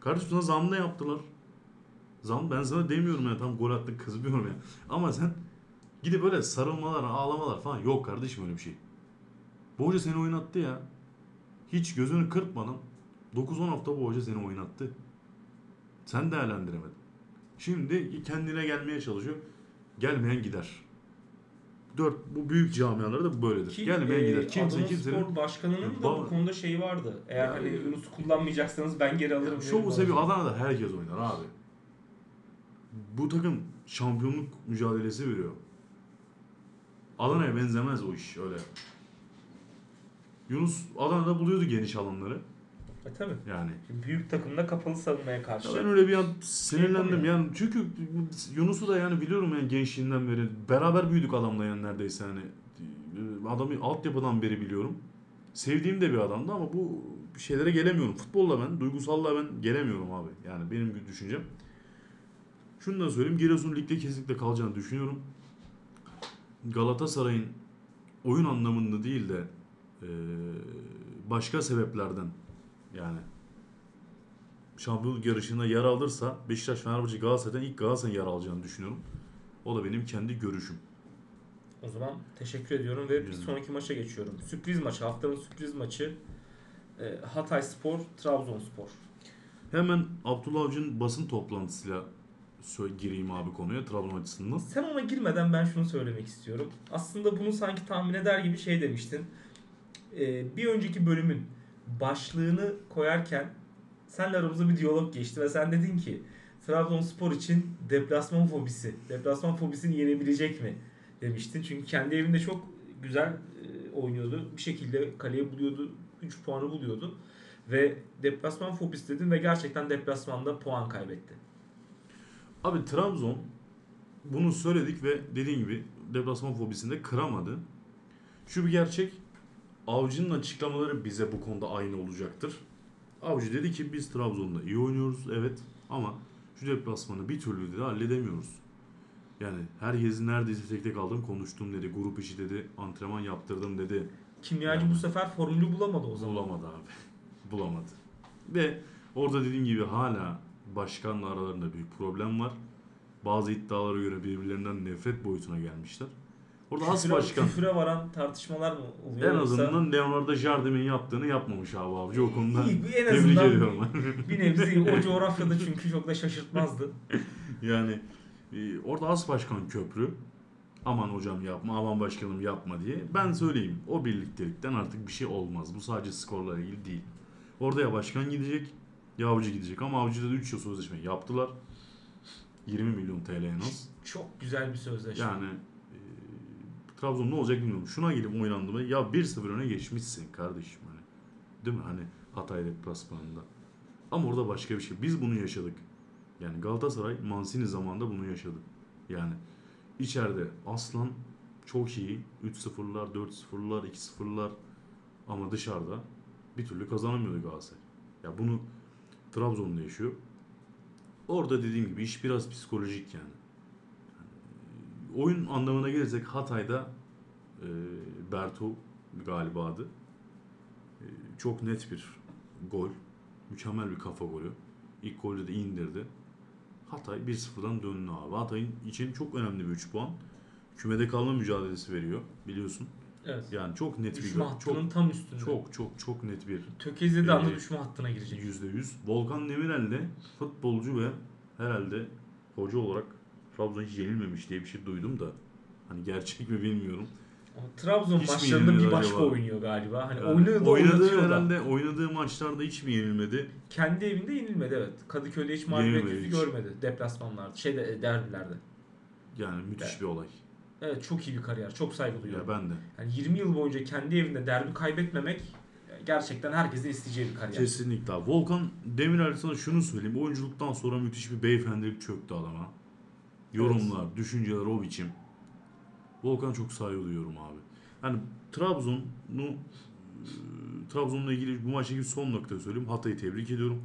Kardeşim sana zam ne yaptılar? Zam ben sana demiyorum ya tam gol attık kızmıyorum ya. Ama sen gidip böyle sarılmalar, ağlamalar falan yok kardeşim öyle bir şey. Bu hoca seni oynattı ya. Hiç gözünü kırpmadan 9-10 hafta bu hoca seni oynattı. Sen değerlendiremedin. Şimdi kendine gelmeye çalışıyor. Gelmeyen gider. Dört bu büyük camialarda da böyledir. Ki, Gelmeyen e, gider. Kimse Adana kimsenin Spor Başkanı'nın da bu konuda şeyi vardı. Eğer Ya, hani e, Yunus'u kullanmayacaksanız ben geri alırım. Şovu seviyor. Adana'da herkes oynar abi. Bu takım şampiyonluk mücadelesi veriyor. Adana'ya benzemez o iş öyle. Yunus Adana'da buluyordu geniş alanları. E tabii. Yani büyük takımda kapalı savunmaya karşı. Ya ben öyle bir an sinirlendim yapamıyor. yani çünkü Yunus'u da yani biliyorum yani gençliğinden beri beraber büyüdük adamla yani neredeyse hani adamı altyapıdan beri biliyorum. Sevdiğim de bir adamdı ama bu şeylere gelemiyorum. Futbolla ben, duygusalla ben gelemiyorum abi. Yani benim düşüncem. Şunu da söyleyeyim. Giresun ligde kesinlikle kalacağını düşünüyorum. Galatasaray'ın oyun anlamında değil de eee, başka sebeplerden yani şampiyonluk yarışına yer alırsa Beşiktaş, Fenerbahçe, Galatasaray'dan ilk Galatasaray'ın yer alacağını düşünüyorum. O da benim kendi görüşüm. O zaman teşekkür ediyorum ve bir sonraki maça geçiyorum. Sürpriz maçı, haftanın sürpriz maçı e, Hatay Spor, Trabzonspor. Hemen Abdullah Avcı'nın basın toplantısıyla gireyim abi konuya Trabzon açısından. Sen ona girmeden ben şunu söylemek istiyorum. Aslında bunu sanki tahmin eder gibi şey demiştin. E, bir önceki bölümün başlığını koyarken senle aramızda bir diyalog geçti ve sen dedin ki Trabzonspor için deplasman fobisi, deplasman fobisini yenebilecek mi demiştin. Çünkü kendi evinde çok güzel e, oynuyordu. Bir şekilde kaleye buluyordu, 3 puanı buluyordu. Ve deplasman fobisi dedin ve gerçekten deplasmanda puan kaybetti. Abi Trabzon bunu söyledik ve dediğin gibi deplasman fobisinde kıramadı. Şu bir gerçek. Avcı'nın açıklamaları bize bu konuda aynı olacaktır. Avcı dedi ki biz Trabzon'da iyi oynuyoruz evet ama şu deplasmanı bir türlü dedi halledemiyoruz. Yani herkesin neredeyse tek tek aldım konuştum dedi. Grup içi dedi. Antrenman yaptırdım dedi. Kimyacı bu sefer formülü bulamadı o zaman. Bulamadı abi. Bulamadı. Ve orada dediğim gibi hala başkanla aralarında büyük problem var. Bazı iddialara göre birbirlerinden nefret boyutuna gelmişler. Orada as Küfüre, başkan küfüre varan tartışmalar mı oluyor? en yoksa- azından Leonardo Jardim'in yaptığını yapmamış abi avcı o konuda. İyi, en Tebrik azından ediyorum. bir nebze o coğrafyada çünkü çok da şaşırtmazdı. yani e, orada as başkan köprü. Aman hocam yapma, aman başkanım yapma diye. Ben söyleyeyim o birliktelikten artık bir şey olmaz. Bu sadece skorla ilgili değil. Orada ya başkan gidecek ya avcı gidecek. Ama avcıda da 3 yıl sözleşme yaptılar. 20 milyon TL en az. Çok güzel bir sözleşme. Yani e, Trabzon ne olacak bilmiyorum. Şuna gelip oynandı mı? Ya 1-0 öne geçmişsin kardeşim hani. Değil mi? Hani Hatay deplasmanında. Ama orada başka bir şey. Biz bunu yaşadık. Yani Galatasaray Mancini zamanında bunu yaşadı. Yani içeride Aslan çok iyi. 3-0'lar, 4-0'lar, 2-0'lar ama dışarıda bir türlü kazanamıyordu Galatasaray. Ya bunu Trabzon'da yaşıyor. Orada dediğim gibi iş biraz psikolojik yani. Oyun anlamına gelirsek Hatay'da e, Berto galiba adı. E, çok net bir gol. Mükemmel bir kafa golü. İlk golü de indirdi. Hatay 1-0'dan döndü abi. Hatay'ın için çok önemli bir 3 puan. Kümede kalma mücadelesi veriyor biliyorsun. Evet. Yani çok net bir Düşme hattının Çok tam üstünde. çok çok çok net bir Tökezlediği anda Ee, düşme hattına girecek. yüzde yüz. Volkan Demirel de futbolcu ve herhalde hoca olarak Trabzon hiç yenilmemiş diye bir şey duydum da hani gerçek mi bilmiyorum. Ama Trabzon Hiç maçlarında bir başka acaba? oynuyor galiba. Hani Yani oynadığı da oynadığı oynatıyor da. herhalde oynadığı maçlarda hiç mi yenilmedi? Kendi evinde yenilmedi evet. Kadıköy'de hiç mağlubiyet yüzü görmedi. Deplasmanlarda, şeyde derbilerde. Yani müthiş Evet. bir olay. Evet çok iyi bir kariyer. Çok saygı duyuyorum. Ya ben de. Yani 20 yıl boyunca kendi evinde derbi kaybetmemek gerçekten herkesin isteyeceği bir kariyer. Kesinlikle. Volkan Demirel sana şunu söyleyeyim. Oyunculuktan sonra müthiş bir beyefendilik çöktü adama. Yorumlar, düşünceler o biçim. Volkan çok saygı duyuyorum abi. Yani Trabzon'u e, Trabzon'la ilgili bu maçla ilgili son nokta söyleyeyim. Hatay'ı tebrik ediyorum.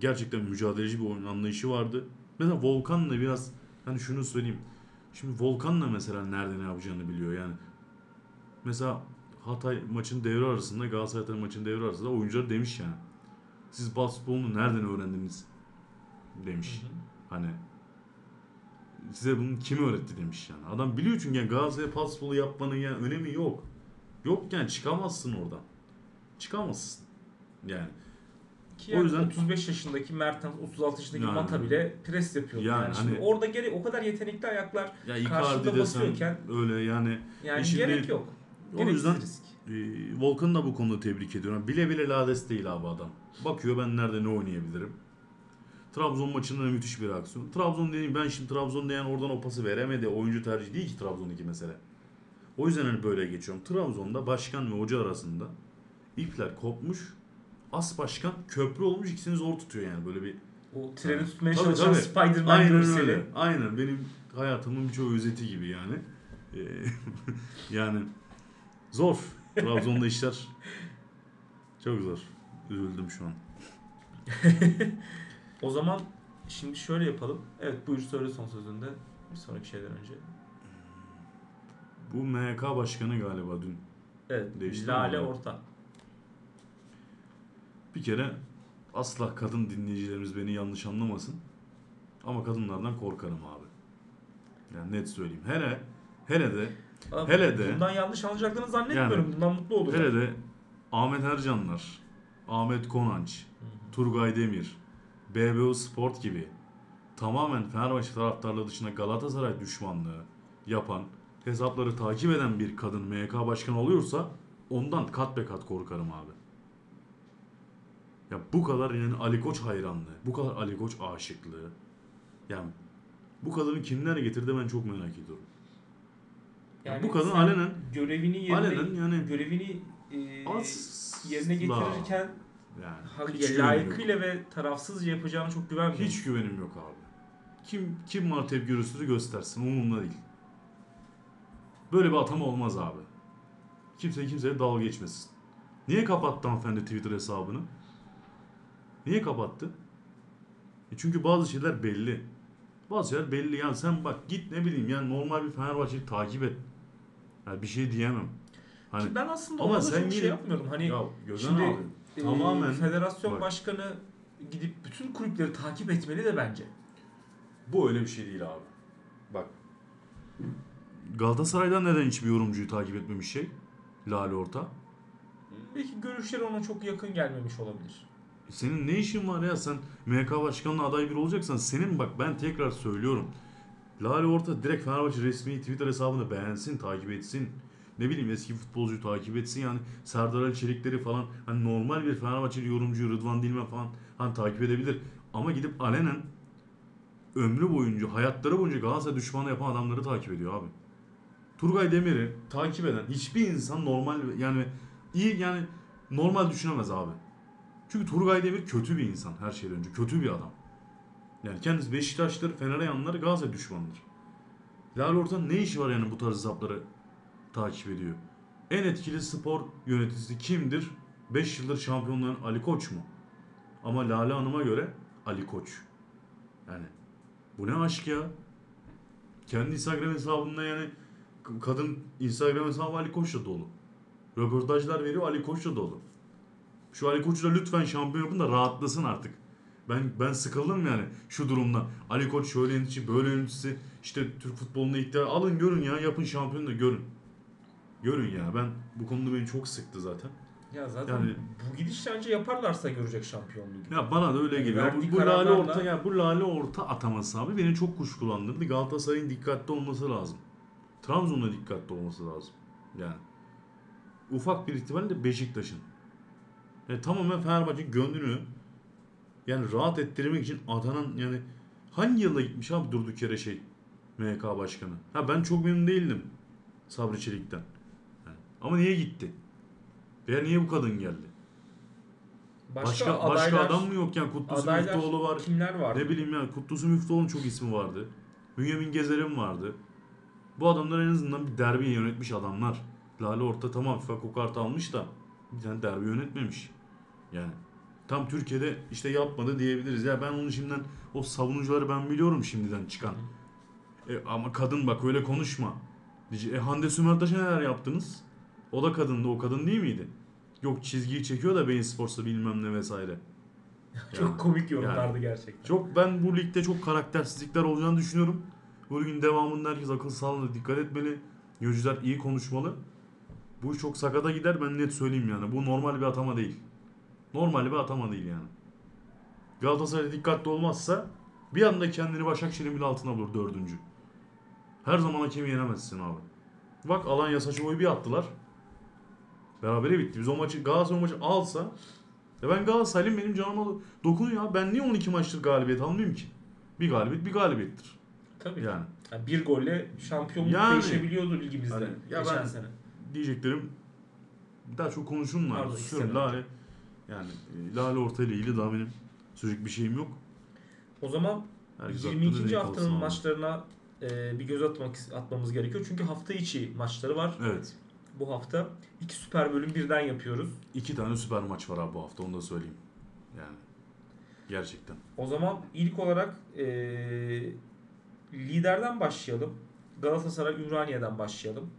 Gerçekten mücadeleci bir oyun anlayışı vardı. Mesela Volkan'la biraz hani şunu söyleyeyim. Şimdi Volkan'la mesela nerede ne yapacağını biliyor yani. Mesela Hatay maçın devre arasında Galatasaray maçın devre arasında oyuncular demiş yani. Siz basketbolunu nereden öğrendiniz? Demiş. Hı hı. Hani size bunu kim öğretti demiş yani. Adam biliyor çünkü yani Galatasaray basketbolu yapmanın yani önemi yok. Yok yani çıkamazsın oradan. Çıkamazsın. Yani. Ki O yani yüzden- 35 yaşındaki Mertens, 36 yaşındaki Yani. Mata bile pres yapıyordu. Yani, Yani şimdi hani- orada geri o kadar yetenekli ayaklar Ya Karşıda basıyorken- öyle yani yani gerek yok. o Gereksiz yüzden risk. e, Volkan'ı da bu konuda tebrik ediyorum. Bile bile lades değil abi adam. Bakıyor ben nerede ne oynayabilirim. Trabzon maçında da müthiş bir aksiyon. Trabzon dediğim ben şimdi Trabzon diyen oradan o pası veremedi. Oyuncu tercihi değil ki Trabzon'daki mesele. O yüzden hani böyle geçiyorum. Trabzon'da başkan ve hoca arasında ipler kopmuş. As başkan köprü olmuş ikisini zor tutuyor yani böyle bir. O treni tutmaya Tabii, çalışan. Spider-Man Aynen görseli. öyle. Aynen benim hayatımın birçok özeti gibi yani. Ee, yani zor. Trabzon'da işler çok zor. Üzüldüm şu an. O zaman şimdi şöyle yapalım. Evet buyur söyle son sözünde. Bir sonraki şeyden önce. Bu MHK başkanı galiba dün. Evet. Değişti Lale? Orta. Bir kere asla kadın dinleyicilerimiz beni yanlış anlamasın. Ama kadınlardan korkarım abi. Yani net söyleyeyim. Hele hele de Abi, Hele de- Bundan yanlış anlayacaklarını zannetmiyorum. Bundan mutlu olacak. hele de Ahmet Ercanlar, Ahmet Konanç, Turgay Demir, BBO Sport gibi tamamen Fenerbahçe taraftarlığı dışında Galatasaray düşmanlığı yapan, hesapları takip eden bir kadın MK başkanı oluyorsa ondan kat be kat korkarım abi. Ya bu kadar yani Ali Koç hayranlığı, bu kadar Ali Koç aşıklığı. Yani bu kadını kimler getirdi ben çok merak ediyorum. Yani bu kadın alenen görevini yerine alenen yani görevini e, asla yerine getirirken yani hiç layıkıyla ve tarafsızca yapacağını çok güvenmiyorum. Hiç güvenim yok abi. Kim kim var tepki göstersin umurumda değil. Böyle bir atama olmaz abi. Kimse kimseye dalga geçmesin. Niye kapattı hanımefendi Twitter hesabını? Niye kapattı? E çünkü bazı şeyler belli. Bazı şeyler belli. Yani sen bak git ne bileyim yani normal bir Fenerbahçe'yi takip et. Yani bir şey diyemem. Hani Ki ben aslında Ama sen çok şey yapmıyorum. Hani ya şimdi abi e, tamamen- federasyon bak. başkanı gidip bütün kulüpleri takip etmeli de bence. Bu öyle bir şey değil abi. Bak. Galatasaray'dan neden hiçbir yorumcuyu takip etmemiş şey? Lale Orta. Belki görüşleri ona çok yakın gelmemiş olabilir. Senin ne işin var ya sen MHK başkanına aday bir olacaksan senin bak ben tekrar söylüyorum. Lale Orta direkt Fenerbahçe resmi Twitter hesabını beğensin, takip etsin. Ne bileyim eski futbolcuyu takip etsin yani Serdar Ali Çelikleri falan hani normal bir Fenerbahçeli yorumcuyu Rıdvan Dilmen falan hani takip edebilir. Ama gidip alenen ömrü boyunca, hayatları boyunca Galatasaray düşmanı yapan adamları takip ediyor abi. Turgay Demir'i takip eden hiçbir insan normal yani iyi yani normal düşünemez abi. Çünkü Turgay Demir kötü bir insan her şeyden önce. Kötü bir adam. Yani kendisi Beşiktaş'tır, Fener'e yanları Galatasaray düşmanıdır. Lale Orta'nın ne işi var yani bu tarz hesapları takip ediyor? En etkili spor yöneticisi kimdir? 5 yıldır şampiyonların Ali Koç mu? Ama Lale Hanım'a göre Ali Koç. Yani bu ne aşk ya? Kendi Instagram hesabında yani kadın Instagram hesabı Ali Koç'la dolu. Röportajlar veriyor Ali Koç'la dolu. Şu Ali Koç'u da lütfen şampiyon yapın da rahatlasın artık. Ben ben sıkıldım yani şu durumda. Ali Koç şöyle yönetici, böyle yöneticisi. işte Türk futboluna ihtiyaç alın görün ya yapın şampiyonu da görün. Görün ya ben bu konuda beni çok sıktı zaten. Ya zaten Yani- bu gidiş bence yaparlarsa görecek şampiyonluğu. Ya bana da öyle Yani geliyor. Bu, bu lale orta ya bu lale orta ataması abi beni çok kuşkulandırdı. Galatasaray'ın dikkatli olması lazım. Trabzon'da dikkatli olması lazım. Yani ufak bir ihtimalle Beşiktaş'ın. Yani tamamen Fenerbahçe gönlünü yani rahat ettirmek için Adana yani hangi yılda gitmiş abi durduk yere şey MHK başkanı. Ha ben çok memnun değildim Sabri Çelik'ten. Yani ama niye gitti? Veya niye bu kadın geldi? Başka, Başka adaylar, başka adam mı yok yani Kutlusu adaylar Müftüoğlu var. kimler var? Ne bileyim yani Kutlusu Müftüoğlu'nun çok ismi vardı. Bünyamin Gezer'in vardı. Bu adamlar en azından bir derbi yönetmiş adamlar. Lale Orta tamam FIFA kokart almış da bir tane derbi yönetmemiş. Yani tam Türkiye'de işte yapmadı diyebiliriz. Ya ben onu şimdiden o savunucuları ben biliyorum şimdiden çıkan. E, ama kadın bak öyle konuşma. E, Hande Sümertaş'a neler yaptınız? O da kadındı. O kadın değil miydi? Yok çizgiyi çekiyor da Beyin Sports'ta bilmem ne vesaire. Çok Yani- komik yorumlardı yani. gerçekten. Çok ben bu ligde çok karaktersizlikler olacağını düşünüyorum. Bu ligin devamında herkes akıl sağlığına dikkat etmeli. Yöneticiler iyi konuşmalı. Bu çok sakata gider ben net söyleyeyim yani. Bu normal bir atama değil. Normal bir atama değil yani. Galatasaray dikkatli olmazsa bir anda kendini Başakşehir'in bile altına bulur dördüncü. Her zaman hakemi yenemezsin abi. Bak Alanya Saço'yu bir attılar. Berabere bitti. Biz o maçı Galatasaray maçı alsa ya ben Galatasaraylıyım benim canıma dokunuyor ya. Ben niye 12 maçtır galibiyet almayayım ki? Bir galibiyet bir galibiyettir. Tabii. Yani Yani bir golle şampiyonluk Yani. değişebiliyordu ligimizde Hani ya geçen ben- sene. Diyeceklerim daha çok konuşurum var. Pardon, Susuyorum. Lale yani e, Lale Orta ile daha benim söyleyecek bir şeyim yok. O zaman Herkes hakkında 22. zevk haftanın abi. maçlarına e, bir göz atmak atmamız gerekiyor. Çünkü hafta içi maçları var. Evet. Bu hafta iki süper bölüm birden yapıyoruz. İki tane süper maç var abi bu hafta onu da söyleyeyim. Yani gerçekten. O zaman ilk olarak e, liderden başlayalım. Galatasaray Ümraniye'den başlayalım.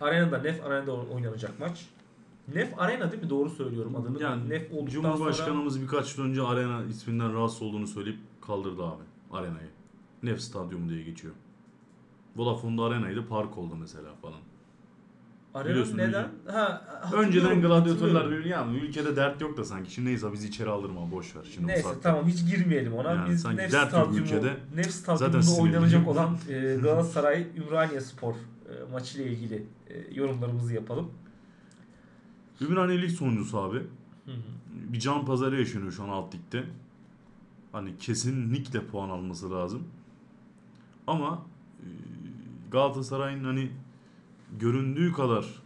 Arenada Nef Arena'da oynanacak maç. Nef Arena değil mi? Doğru söylüyorum adını. Yani Nef olduktan Cumhurbaşkanımız birkaç yıl önce Arena isminden rahatsız olduğunu söyleyip kaldırdı abi Arena'yı. Nef Stadyumu diye geçiyor. Vodafone'da Arena'ydı park oldu mesela falan. sonra Arena biliyorsun, neden? Ha, hatırlıyorum, Önceden gladyatörler birbirine ya ülkede dert yok da sanki. Şimdi neyse bizi içeri aldırma boş ver. Şimdi Neyse tamam hiç girmeyelim ona. Yani Biz sanki Nef dert yok ülkede. Nef Zaten Stadyumunda oynanacak olan e, Galatasaray Ümraniye Spor e, maçı ile ilgili e, yorumlarımızı yapalım. Ümraniye Lig sonuncusu abi. Hı hı. Bir can pazarı yaşanıyor şu an alt ligde. Hani kesinlikle puan alması lazım. Ama e, Galatasaray'ın hani göründüğü kadar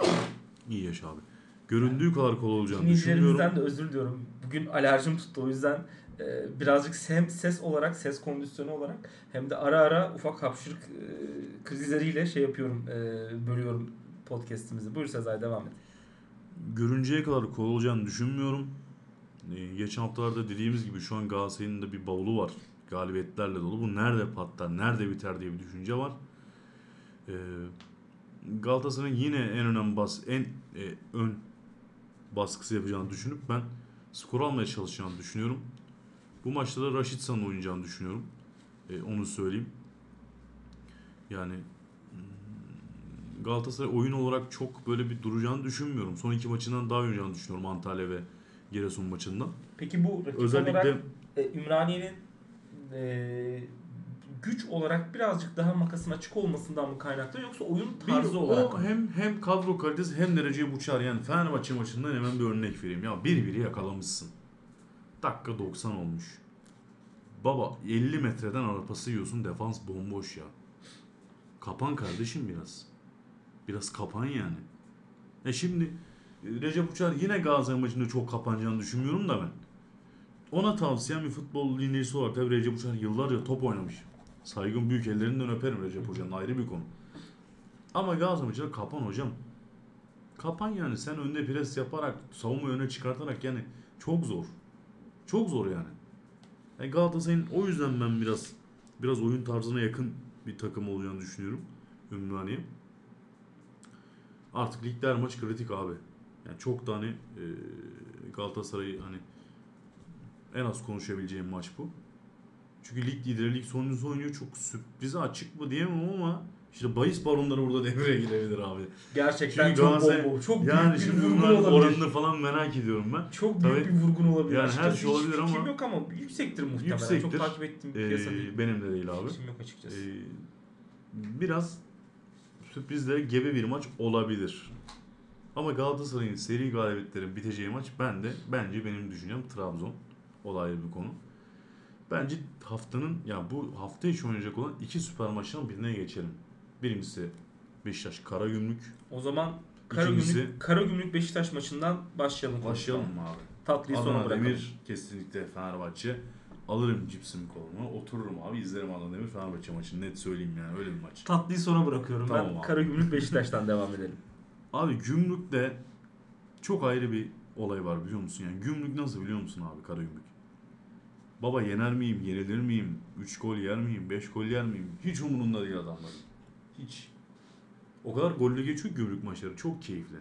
iyi yaş abi. Göründüğü kadar kolay olacağını. Dinleyicilerimizden de özür diliyorum. Bugün alerjim tuttu o yüzden e, birazcık hem ses olarak, ses kondisyonu olarak hem de ara ara ufak hapşırık e, krizleriyle şey yapıyorum, e, bölüyorum podcast'imizi. Buyur Sezai devam et. görünceye kadar kolay olacağını düşünmüyorum. Ee, geçen haftalarda dediğimiz gibi şu an Galatasaray'ın da bir bavulu var. Galibiyetlerle dolu. Bu nerede patlar, nerede biter diye bir düşünce var. Ee, Galatasaray'ın yine en önemli bas, en e, ön baskısı yapacağını düşünüp ben skor almaya çalışacağını düşünüyorum. Bu maçta da Raşit San'ın oynayacağını düşünüyorum. Ee, onu söyleyeyim. Yani hmm, Galatasaray oyun olarak çok böyle bir duracağını düşünmüyorum. Son iki maçından daha oynayacağını düşünüyorum Antalya ve Giresun maçından. Peki bu rakip Özellikle olarak e, Ümraniye'nin e, güç olarak birazcık daha makasın açık olmasından mı kaynaklı yoksa oyun bir tarzı olarak o mı? hem hem kadro kalitesi hem dereceye buçar. Yani Fenerbahçe maçından hemen bir örnek vereyim. Ya bir biri yakalamışsın. Dakika 90 olmuş. Baba 50 metreden arpası yiyorsun defans bomboş ya. Kapan kardeşim biraz. Biraz kapan yani. E şimdi e, Recep Uçar yine Galatasaray maçında çok kapanacağını düşünmüyorum da ben. Ona tavsiyem bir futbol dinleyicisi olarak tabii Recep Uçar yıllarca top oynamış. Saygım büyük ellerinden öperim Recep Hoca'nın ayrı bir konu. Ama Galatasaray maçında kapan hocam. Kapan yani sen önde pres yaparak savunma öne çıkartarak yani çok zor. Çok zor yani. yani Galatasaray'ın o yüzden ben biraz biraz oyun tarzına yakın bir takım olacağını düşünüyorum. Ümraniye. Artık ligde her maç kritik abi. Yani çok da hani e, Galatasaray'ı hani en az konuşabileceğim maç bu. Çünkü lig lideri lig sonuncusu oynuyor. Çok sürprize açık mı diyemem ama işte bahis baronları burada devreye girebilir abi. Gerçekten Çünkü çok Galatasaray- bol. Çok Yani büyük bir şimdi vurgun bunların olabilir. oranını falan merak ediyorum ben. Çok büyük Tabii. bir vurgun olabilir. Yani her şey olabilir hiç ama- yok ama yüksektir muhtemelen. Yüksektir. Çok takip ettiğim bir piyasa değil. Ee, benim de değil abi. Fikrim yok açıkçası. Ee, biraz sürprizlere gebe bir maç olabilir. Ama Galatasaray'ın seri galibiyetlerin biteceği maç ben de bence benim düşüncem Trabzon. O da ayrı bir konu. Bence haftanın ya bu hafta içi oynayacak olan iki süper maçtan birine geçelim. Birincisi Beşiktaş Karagümrük. o zaman İkincisi- Karagümrük, Karagümrük Beşiktaş maçından başlayalım. Başlayalım mı abi? Tatlıyı sona Adana bırakalım. Demir kesinlikle Fenerbahçe. Alırım cipsimi koluma, otururum abi izlerim Adana Demir Fenerbahçe maçını net söyleyeyim yani öyle bir maç. Tatlıyı sona bırakıyorum. Tamam ben abi. Karagümrük Beşiktaş'tan devam edelim. Abi Gümrük'te çok ayrı bir olay var biliyor musun? Yani Gümrük nasıl biliyor musun abi Karagümrük? Baba yener miyim, yenilir miyim, 3 gol yer miyim, 5 gol yer miyim? Hiç umurunda değil adamların. Hiç. O kadar gollü geçiyor ki Gümrük maçları. Çok keyifli.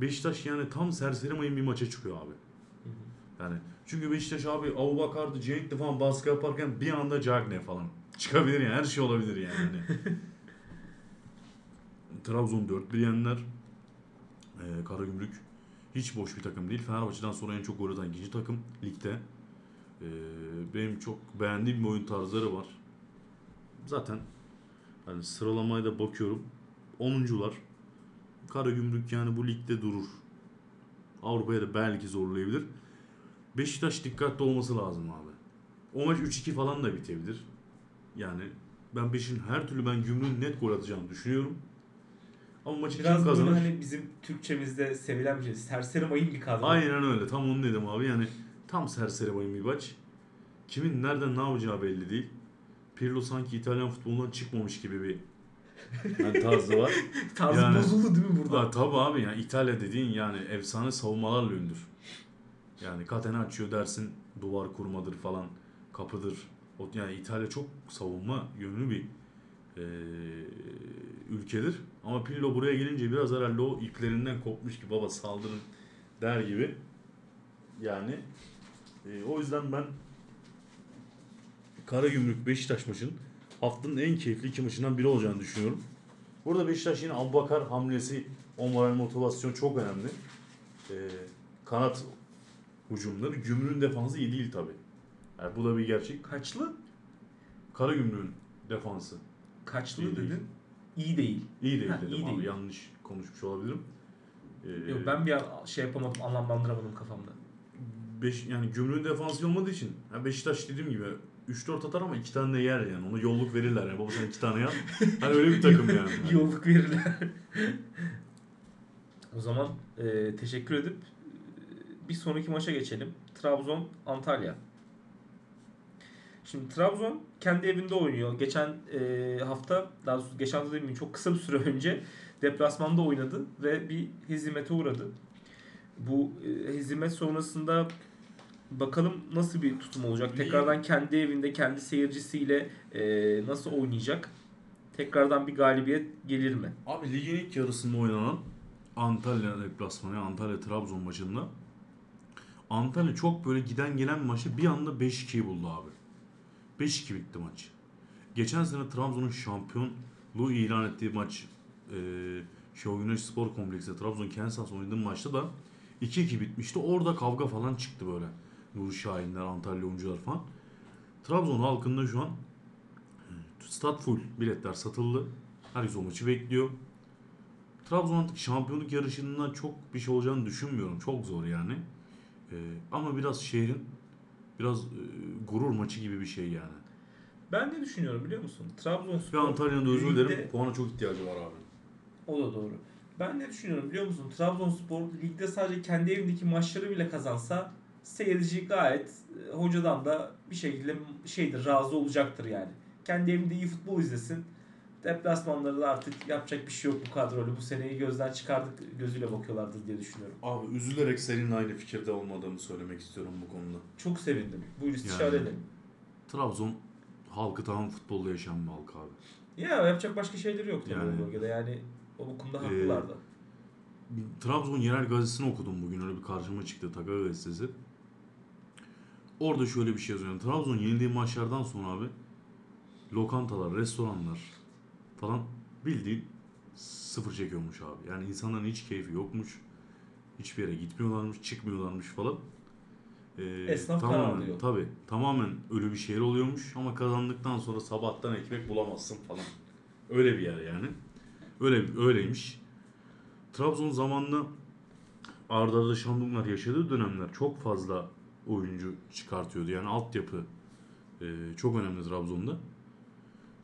Beşiktaş yani tam serseri mayın bir maça çıkıyor abi. Yani çünkü Beşiktaş abi Abu Bakar'dı, Cenk'ti falan baskı yaparken bir anda Cagne falan. Çıkabilir yani her şey olabilir yani. Hani. Trabzon 4-1 yendiler. Ee, Karagümrük hiç boş bir takım değil. Fenerbahçe'den sonra en çok gol atan ikinci takım ligde. Ee, benim çok beğendiğim bir oyun tarzları var. Zaten hani sıralamaya da bakıyorum. 10'uncular. Karagümrük yani bu ligde durur. Avrupa'ya da belki zorlayabilir. Beşiktaş dikkatli olması lazım abi. O maç 3-2 falan da bitebilir. Yani ben Beşiktaş'ın her türlü ben Gümrük'ün net gol atacağını düşünüyorum. Ama maçı Biraz kim kazanır? hani bizim Türkçemizde sevilen bir şey. Serseri mayın bir kadro. Aynen öyle. Tam onu dedim abi. Yani tam serseri oyun bir maç. Kimin nereden ne yapacağı belli değil. Pirlo sanki İtalyan futbolundan çıkmamış gibi bir yani tarzı var. Tarzı Yani- bozuldu değil mi burada? Ha, tabii abi yani İtalya dediğin yani efsane savunmalarla ünlüdür. Yani Catenaccio dersin duvar kurmadır falan kapıdır. O, yani İtalya çok savunma yönlü bir eee, ülkedir. Ama Pirlo buraya gelince biraz herhalde o iplerinden kopmuş ki baba saldırın der gibi. Yani eee, o yüzden ben Karagümrük Beşiktaş maçının haftanın en keyifli iki maçından biri olacağını düşünüyorum. Burada Beşiktaş yine Abubakar hamlesi, o moral motivasyon çok önemli. Ee, kanat hücumları, Gümrük'ün defansı iyi değil tabi. Yani bu da bir gerçek. Kaçlı? Karagümrük'ün defansı Kaçlı İyi değil. dedin. İyi değil. iyi değil Ha, dedim iyi abi. değil. Yanlış konuşmuş olabilirim. Ee, Yok ben bir an şey yapamadım, anlamlandıramadım kafamda. beş, yani Gümrük'ün defansı olmadığı için yani Beşiktaş dediğim gibi 3-4 atar ama 2 tane de yer yani. Onu yolluk verirler yani. Baba sen 2 tane yap. Hani öyle bir takım yani. Yolluk verirler. o zaman e, teşekkür edip e, bir sonraki maça geçelim. Trabzon Antalya. Şimdi Trabzon kendi evinde oynuyor. Geçen e, hafta, daha doğrusu geçen hafta demeyeyim çok kısa bir süre önce deplasmanda oynadı ve bir hezimete uğradı. Bu e, hezimet sonrasında bakalım nasıl bir tutum olacak. Tekrardan kendi evinde, kendi seyircisiyle e, nasıl oynayacak? Tekrardan bir galibiyet gelir mi? Abi ligin ilk yarısında oynanan Antalya deplasmanı, Antalya Trabzon maçında Antalya çok böyle giden gelen maçı bir anda 5-2'yi buldu abi. 5-2 bitti maç. Geçen sene Trabzon'un şampiyonluğu ilan ettiği maç e, Şenol Güneş Spor Kompleksi'nde Trabzon Kansas oynadığı maçta da 2-2 bitmişti. Orada kavga falan çıktı böyle. Nuri Şahinler, Antalya oyuncular falan. Trabzon halkında şu an stat full. Biletler satıldı. Herkes o maçı bekliyor. Trabzon artık şampiyonluk yarışından çok bir şey olacağını düşünmüyorum. Çok zor yani. Ee, ama biraz şehrin biraz e, gurur maçı gibi bir şey yani. Ben ne düşünüyorum biliyor musun? Ve Trabzonspor Antalya'nın da özür ligde- dilerim. Puana çok ihtiyacı var abi. O da doğru. Ben ne düşünüyorum biliyor musun? Trabzonspor ligde sadece kendi evindeki maçları bile kazansa seyirci gayet e, hocadan da bir şekilde şeydir razı olacaktır yani. Kendi evinde iyi futbol izlesin. Deplasmanları da artık yapacak bir şey yok bu kadroyla. Bu seneyi gözden çıkardık gözüyle bakıyorlardır diye düşünüyorum. Abi üzülerek seninle aynı fikirde olmadığımı söylemek istiyorum bu konuda. Çok sevindim. Buyur istişare Yani. edelim. Trabzon halkı tamam futbolda yaşayan bir halk abi. Ya yapacak başka şeyleri yok tabii Yani- o bölgede. Yani o bu konuda haklılardı. Bir Trabzon yerel gazetesini okudum bugün öyle bir karşıma çıktı Taka gazetesi. Orada şöyle bir şey yazıyor. Yani Trabzon yenildiği maçlardan sonra abi lokantalar, restoranlar falan bildiğin sıfır çekiyormuş abi. Yani insanların hiç keyfi yokmuş. Hiçbir yere gitmiyorlarmış, çıkmıyorlarmış falan. Ee, Esnaf tamamen, kararlıyor. Tabii. Tamamen ölü bir şehir oluyormuş ama kazandıktan sonra sabahtan ekmek bulamazsın falan. Öyle bir yer yani. Öyle öyleymiş. Trabzon zamanında arda arda yaşadığı dönemler çok fazla oyuncu çıkartıyordu. Yani altyapı e, çok önemli Trabzon'da.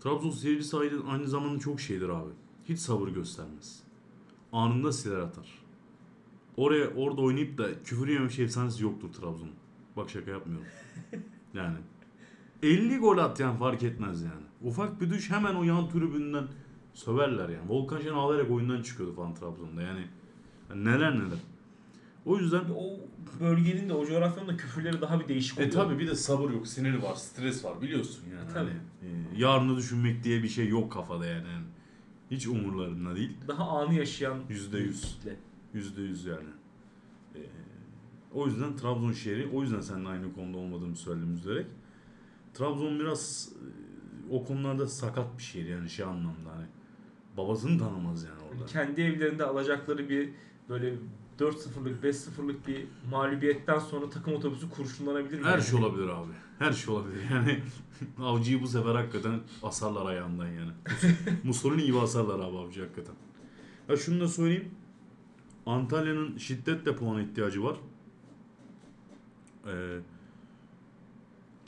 Trabzon seyircisi aynı, aynı zamanda çok şeydir abi. Hiç sabır göstermez. Anında siler atar. Oraya orada oynayıp da küfür yememiş efsanesi yoktur Trabzon'un. Bak şaka yapmıyorum. Yani 50 gol at yani fark etmez yani. Ufak bir düş hemen o yan tribünden söverler yani. Volkan Şen ağlayarak oyundan çıkıyordu falan Trabzon'da yani. yani neler neler. O yüzden O bölgenin de o coğrafyanın da küfürleri daha bir değişik oluyor. e tabi bir de sabır yok, sinir var, stres var biliyorsun yani. E, tabii. Hani, e, yarını düşünmek diye bir şey yok kafada yani. Yani Hiç umurlarında değil. Daha anı yaşayan Yüzde yüz. Yüzde yüz yani. E, o yüzden Trabzon şehri, o yüzden seninle aynı konuda olmadığımı söyledim üzerek. Trabzon biraz e, o konularda sakat bir şehir yani şey anlamda hani. Babasını tanımaz yani orada. Kendi evlerinde alacakları bir böyle 4-0'lık 5-0'lık bir mağlubiyetten sonra takım otobüsü kurşunlanabilir mi? Her yani? şey olabilir abi. Her şey olabilir. Yani avcıyı bu sefer hakikaten asarlar ayağından yani. Mussolini gibi asarlar abi avcı hakikaten. Ya şunu da söyleyeyim. Antalya'nın şiddetle puana ihtiyacı var. Ee,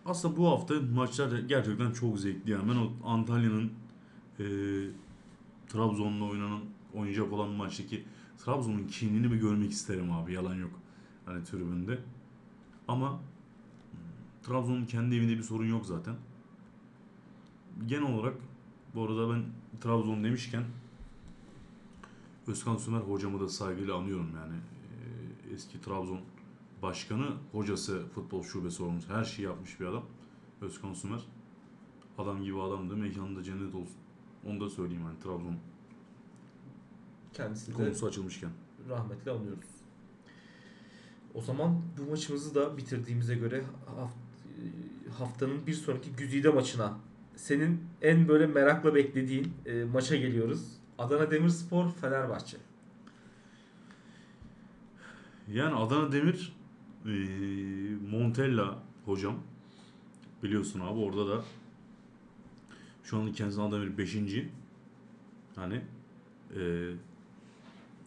aslında bu hafta maçlar gerçekten çok zevkli. Yani ben o Antalya'nın e, Trabzon'la oynanan oynayacak olan maçtaki Trabzon'un kinini bir görmek isterim abi. Yalan yok. Hani tribünde. Ama hmm, Trabzon'un kendi evinde bir sorun yok zaten. Genel olarak bu arada ben Trabzon demişken Özkan Sümer hocamı da saygıyla anıyorum yani. Ee, Eski Trabzon başkanı, hocası, futbol şube sorumlusu her şeyi yapmış bir adam. Özkan Sümer. Adam gibi adamdı. Mekanında cennet olsun. Onu da söyleyeyim hani Trabzon Kendisini de konusu açılmışken. rahmetle anıyoruz. O zaman bu maçımızı da bitirdiğimize göre haft- haftanın bir sonraki güzide maçına senin en böyle merakla beklediğin e, maça geliyoruz. Adana Demirspor Fenerbahçe. Yani Adana Demir eee, Montella hocam biliyorsun abi orada da şu an kendisi Adana Demir 5. hani eee,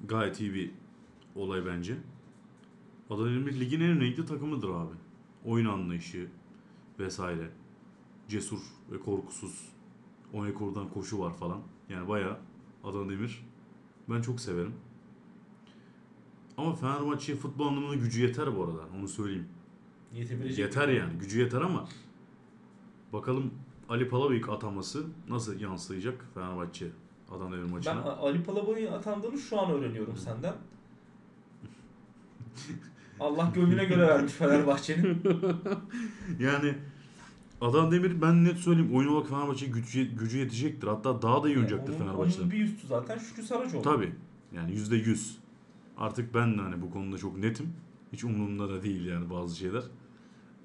gayet iyi bir olay bence. Adana Demir ligin en renkli takımıdır abi. Oyun anlayışı vesaire. Cesur ve korkusuz. O ekordan koşu var falan. Yani bayağı Adana Demir ben çok severim. Ama Fenerbahçe'ye futbol anlamında gücü yeter bu arada. Onu söyleyeyim. Yetebilecek Yeter yani. Gücü yeter ama bakalım Ali Palabıyık ataması nasıl yansıyacak Fenerbahçe Adana Demir Ben maçına. Ali Palabıyık'ın atandığını şu an öğreniyorum senden. Allah gönlüne göre vermiş Fenerbahçe'nin. Yani Adana Demir ben net söyleyeyim oyun olarak Fenerbahçe gücü, gücü yetecektir. Hatta daha da iyi oynayacaktır Onun- Fenerbahçe'den. Onun bir üstü zaten Şükrü Saracoğlu. Tabii. Yani yüzde yüz. Artık ben de hani bu konuda çok netim. Hiç umurumda da değil yani bazı şeyler.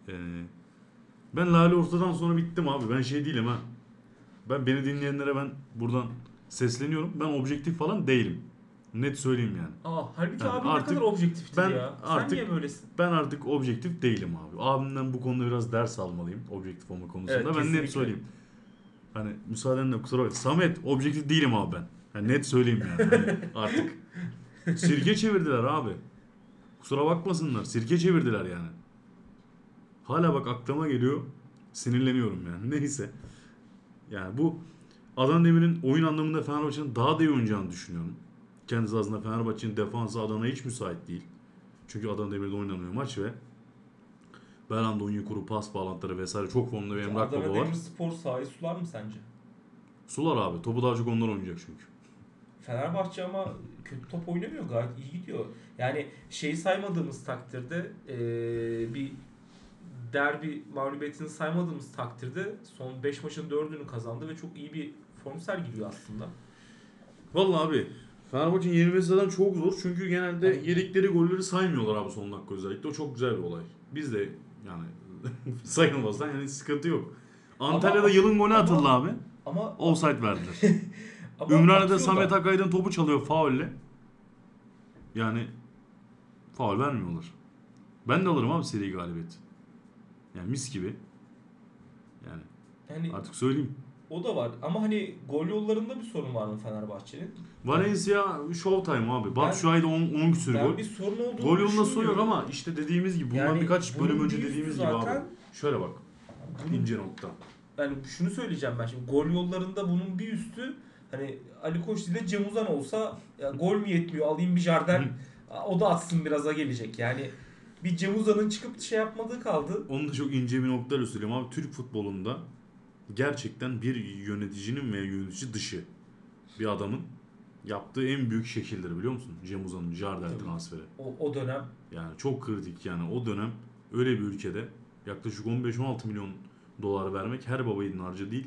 Ee, ben Lale Orta'dan sonra bittim abi. Ben şey değilim ha. Ben beni dinleyenlere ben buradan sesleniyorum. Ben objektif falan değilim. Net söyleyeyim yani. Aa, halbuki Yani abi artık ne kadar objektifti ben ya. Sen artık- niye böylesin? Ben artık objektif değilim abi. Abimden bu konuda biraz ders almalıyım. Objektif olma konusunda. Evet, ben kesinlikle. net söyleyeyim. Hani müsaadenle kusura bakma. Samet objektif değilim abi ben. Yani net söyleyeyim yani. Hani artık. Sirke çevirdiler abi. Kusura bakmasınlar. Sirke çevirdiler yani. Hala bak aklıma geliyor. Sinirleniyorum yani. Neyse. Yani bu Adana Demir'in oyun anlamında Fenerbahçe'nin daha da iyi oynayacağını düşünüyorum. Kendisi aslında Fenerbahçe'nin defansı Adana'ya hiç müsait değil. Çünkü Adana Demir'de oynanıyor maç ve Belhanda oyun kuru pas bağlantıları vesaire çok formda bir Emrah Adana Baba var. Demirspor sahayı sular mı sence? Sular abi. Topu daha çok onlar oynayacak çünkü. Fenerbahçe ama kötü top oynamıyor gayet iyi gidiyor. Yani şeyi saymadığımız takdirde eee, bir derbi mağlubiyetini saymadığımız takdirde son 5 maçın 4'ünü kazandı ve çok iyi bir form sergiliyor aslında. Vallahi abi Fenerbahçe'nin yenilmesi zaten çok zor. Çünkü genelde Evet. yedikleri golleri saymıyorlar abi son dakika özellikle. O çok güzel bir olay. Biz de yani sayılmazdan yani sıkıntı yok. Antalya'da Ama- yılın golü ama- atıldı abi. Ama, Offside verdiler. ama Ümraniye'de. Samet Akaydın topu çalıyor faulle. Yani faul vermiyorlar. Ben de alırım abi seri galibiyet. Yani mis gibi. Yani Hani artık söyleyeyim. O da var ama hani gol yollarında bir sorun var mı Fenerbahçe'nin? Valencia Showtime abi. Batu Şuay'da 10 10 küsür gol. bir sorun olduğunu Gol yolunda soruyor ama işte dediğimiz gibi bundan Yani birkaç bunun bölüm önce bir dediğimiz gibi zaten- abi. Şöyle bak. İnce nokta. yani şunu söyleyeceğim ben şimdi gol yollarında bunun bir üstü hani Ali Koç ile Cem Uzan olsa ya gol mü yetmiyor alayım bir Jardel o da atsın biraza gelecek yani bir Cem Uzan'ın çıkıp şey yapmadığı kaldı. Onu da çok ince bir noktayla söyleyeyim abi. Türk futbolunda gerçekten bir yöneticinin ve yönetici dışı bir adamın yaptığı en büyük şekildir biliyor musun? Cem Uzan'ın Jardel transferi. O, o dönem Yani çok kritik yani o dönem öyle bir ülkede yaklaşık 15-16 milyon dolar vermek her baba yiğidin harcı değil.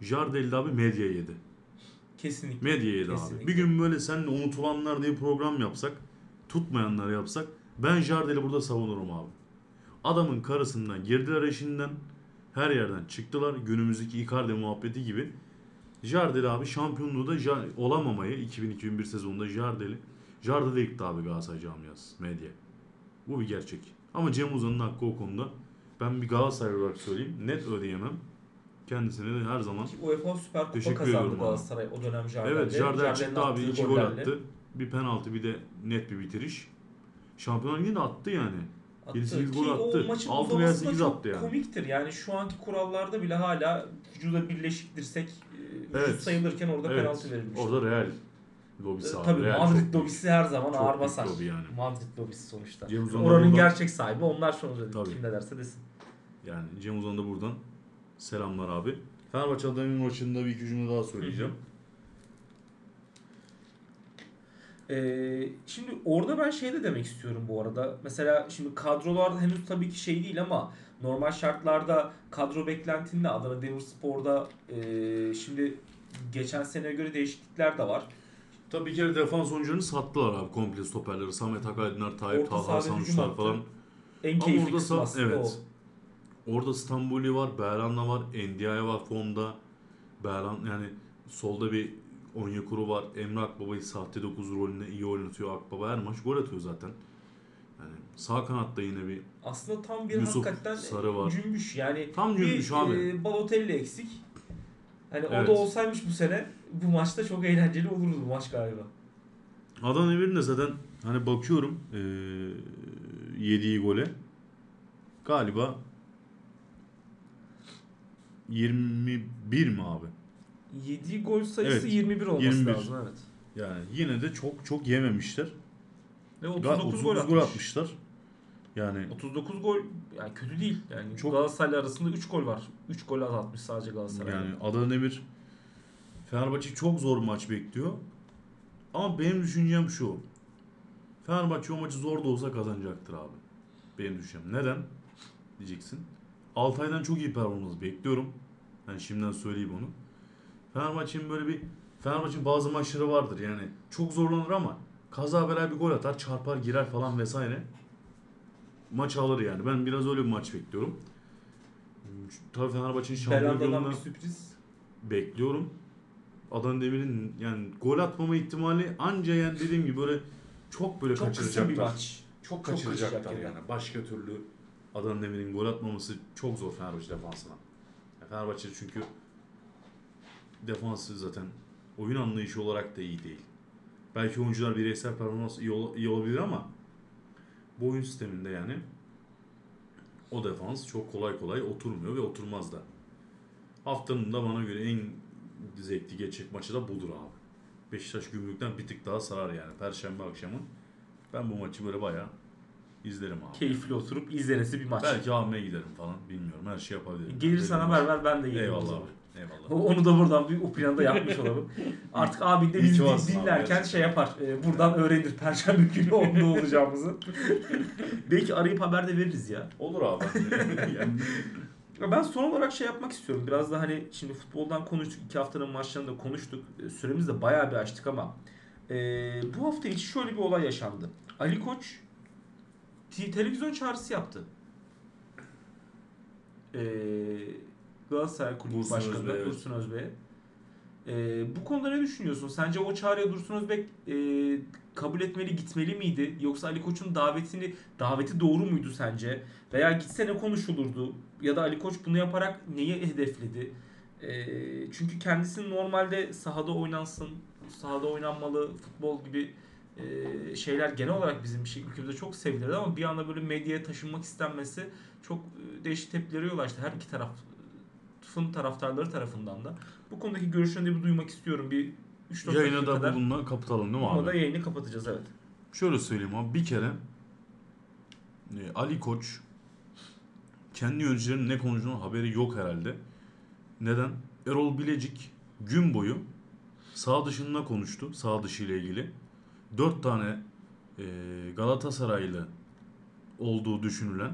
Jardel de abi medya yedi. kesinlikle. Medya yedi abi. Kesinlikle. Bir gün böyle seninle unutulanlar diye program yapsak, tutmayanlar yapsak ben Jardel'i burada savunurum abi. Adamın karısından girdiler eşinden her yerden çıktılar. Günümüzdeki Icardi muhabbeti gibi. Jardel abi şampiyonluğu da olamamayı 2000-2001 sezonunda Jardel'i Jardel'e yıktı abi Galatasaray camiası medya. Bu bir gerçek. Ama Cem Uzan'ın hakkı o konuda. Ben bir Galatasaray olarak söyleyeyim. Net ödeyemem. Kendisine de her zaman Ki UEFA Süper Kupa Teşekkür kazandı ediyorum abi. Galatasaray o dönem Jardel'de. Evet Jardel çıktı abi iki gol attı. Bir penaltı bir de net bir bitiriş. Şampiyonlar Ligi'nde attı yani. Attı. 7-8 Ki gol o attı. maçın Altı veya uzaması da sekiz çok attı yani. komiktir. Yani şu anki kurallarda bile hala vücuda birleşik dirsek e, vücut Evet. sayılırken orada Evet. penaltı verilmiş. Orada Real lobisi Ee, abi. Tabii Real Madrid lobisi her zaman Çok ağır basar. lobi yani. Madrid lobisi sonuçta. Cem Uzan'da Oranın buradan- gerçek sahibi onlar sonuçta. Tabii. Kim ne derse desin. Yani Cem Uzan'a da buradan selamlar abi. Fenerbahçe Adana maçında bir iki cümle daha söyleyeceğim. Ee, şimdi orada ben şey de demek istiyorum bu arada. Mesela şimdi kadrolar henüz tabii ki şey değil ama normal şartlarda kadro beklentinde Adana Demirspor'da e, şimdi geçen seneye göre değişiklikler de var. Tabii bir kere defans oyuncularını sattılar abi komple stoperleri. Samet Akaydınlar, Tayyip Orta hattı. falan. En Ama keyifli orada kısmı sa- evet. o. Orada Stambuli var, Berhan'la var, Endia'ya var formda. Berhan yani solda bir Onyekuru var. Emre Akbaba'yı sahte 9 rolünde iyi oynatıyor. Akbaba her maç gol atıyor zaten. Yani sağ kanatta yine bir Aslında tam bir Yusuf hakikaten Sarı var. cümbüş. Yani Tam cümbüş bir, abi. e, Balotelli eksik. Hani Evet. o da olsaymış bu sene bu maçta çok eğlenceli olurdu bu maç galiba. Adana Demir'in de zaten hani bakıyorum eee yediği gole galiba 21 mi abi? Yediği gol sayısı Evet, 21 olması 21. lazım evet. Yani yine de çok çok yememişler. Ve Ga- 39, 39 gol, gol, atmış. atmışlar. Yani 39 gol yani kötü değil. Yani Çok- Galatasaray arasında 3 gol var. 3 gol atmış sadece Galatasaray. yani Adana Demir Fenerbahçe çok zor bir maç bekliyor. Ama benim düşüncem şu. Fenerbahçe o maçı zor da olsa kazanacaktır abi. Benim düşüncem. Neden? Diyeceksin. Altay'dan çok iyi performans bekliyorum. Yani şimdiden söyleyeyim onu. Fenerbahçe'nin böyle bir Fenerbahçe'nin bazı maçları vardır yani. Çok zorlanır ama kaza bela bir gol atar, çarpar, girer falan vesaire. Maç alır yani. Ben biraz öyle bir maç bekliyorum. Tabii Fenerbahçe'nin şampiyon Belanda'dan yoluna bir sürpriz. bekliyorum. Adana Demir'in yani gol atmama ihtimali anca yani dediğim gibi böyle çok böyle Çok kısa bir kaçıracaklar. maç. Çok Çok kaçıracaklar yani. yani. Başka türlü Adana Demir'in gol atmaması çok zor Fenerbahçe defansına. Fenerbahçe çünkü defansı zaten oyun anlayışı olarak da iyi değil. Belki oyuncular bireysel performans iyi, ol- iyi olabilir ama bu oyun sisteminde yani o defans çok kolay kolay oturmuyor ve oturmaz da. Haftanın da bana göre en zevkli geçecek maçı da budur abi. Beşiktaş Gümrük'ten bir tık daha sarar yani. Perşembe akşamı. Ben bu maçı böyle bayağı izlerim abi. Keyifli oturup izlenesi bir maç. Belki almaya giderim falan bilmiyorum. Her şey yapabilirim. Benim haber maç. ver ben de gelirim Eyvallah abi. Eyvallah. Onu da buradan bir planda yapmış olalım. Artık abin de abi, dinlerken gerçekten. şey yapar. e, buradan öğrenir Perşembe günü onda olacağımızı. Belki arayıp haber de veririz ya. Olur abi. yani, Ya Ben son olarak şey yapmak istiyorum. Biraz da hani şimdi futboldan konuştuk. iki haftanın maçlarında konuştuk. E, Süremizi de bayağı bir açtık ama e, bu hafta içi şöyle bir olay yaşandı. Ali Koç te- televizyon çağrısı yaptı. E, Galatasaray Kulübü Dursun Başkanı Özbey, evet. Dursun Özbey'e. E, bu konuda ne düşünüyorsun? Sence o çağrıya Dursun Özbek e, kabul etmeli, gitmeli miydi? Yoksa Ali Koç'un davetini daveti doğru muydu sence? Veya gitse ne konuşulurdu? Ya da Ali Koç bunu yaparak neyi hedefledi? Ee, çünkü kendisinin normalde sahada oynansın, sahada oynanmalı futbol gibi e, şeyler genel olarak bizim şey, ülkemizde çok sevilirdi ama bir anda böyle medyaya taşınmak istenmesi çok e, değişik tepkilere yol açtı. Her iki tarafın taraftarları tarafından da. Bu konudaki görüşlerini de bir duymak istiyorum. Bir 3-4 yayına da kadar. bununla kapatalım değil mi Ama da abi? yayını kapatacağız evet. Şöyle söyleyeyim abi. Bir kere e, Ali Koç kendi yöneticilerinin ne konuştuğunun haberi yok herhalde. Neden? Erol Bilecik gün boyu sağ dışında konuştu. Sağ dışı ile ilgili. Dört tane e, Galatasaraylı olduğu düşünülen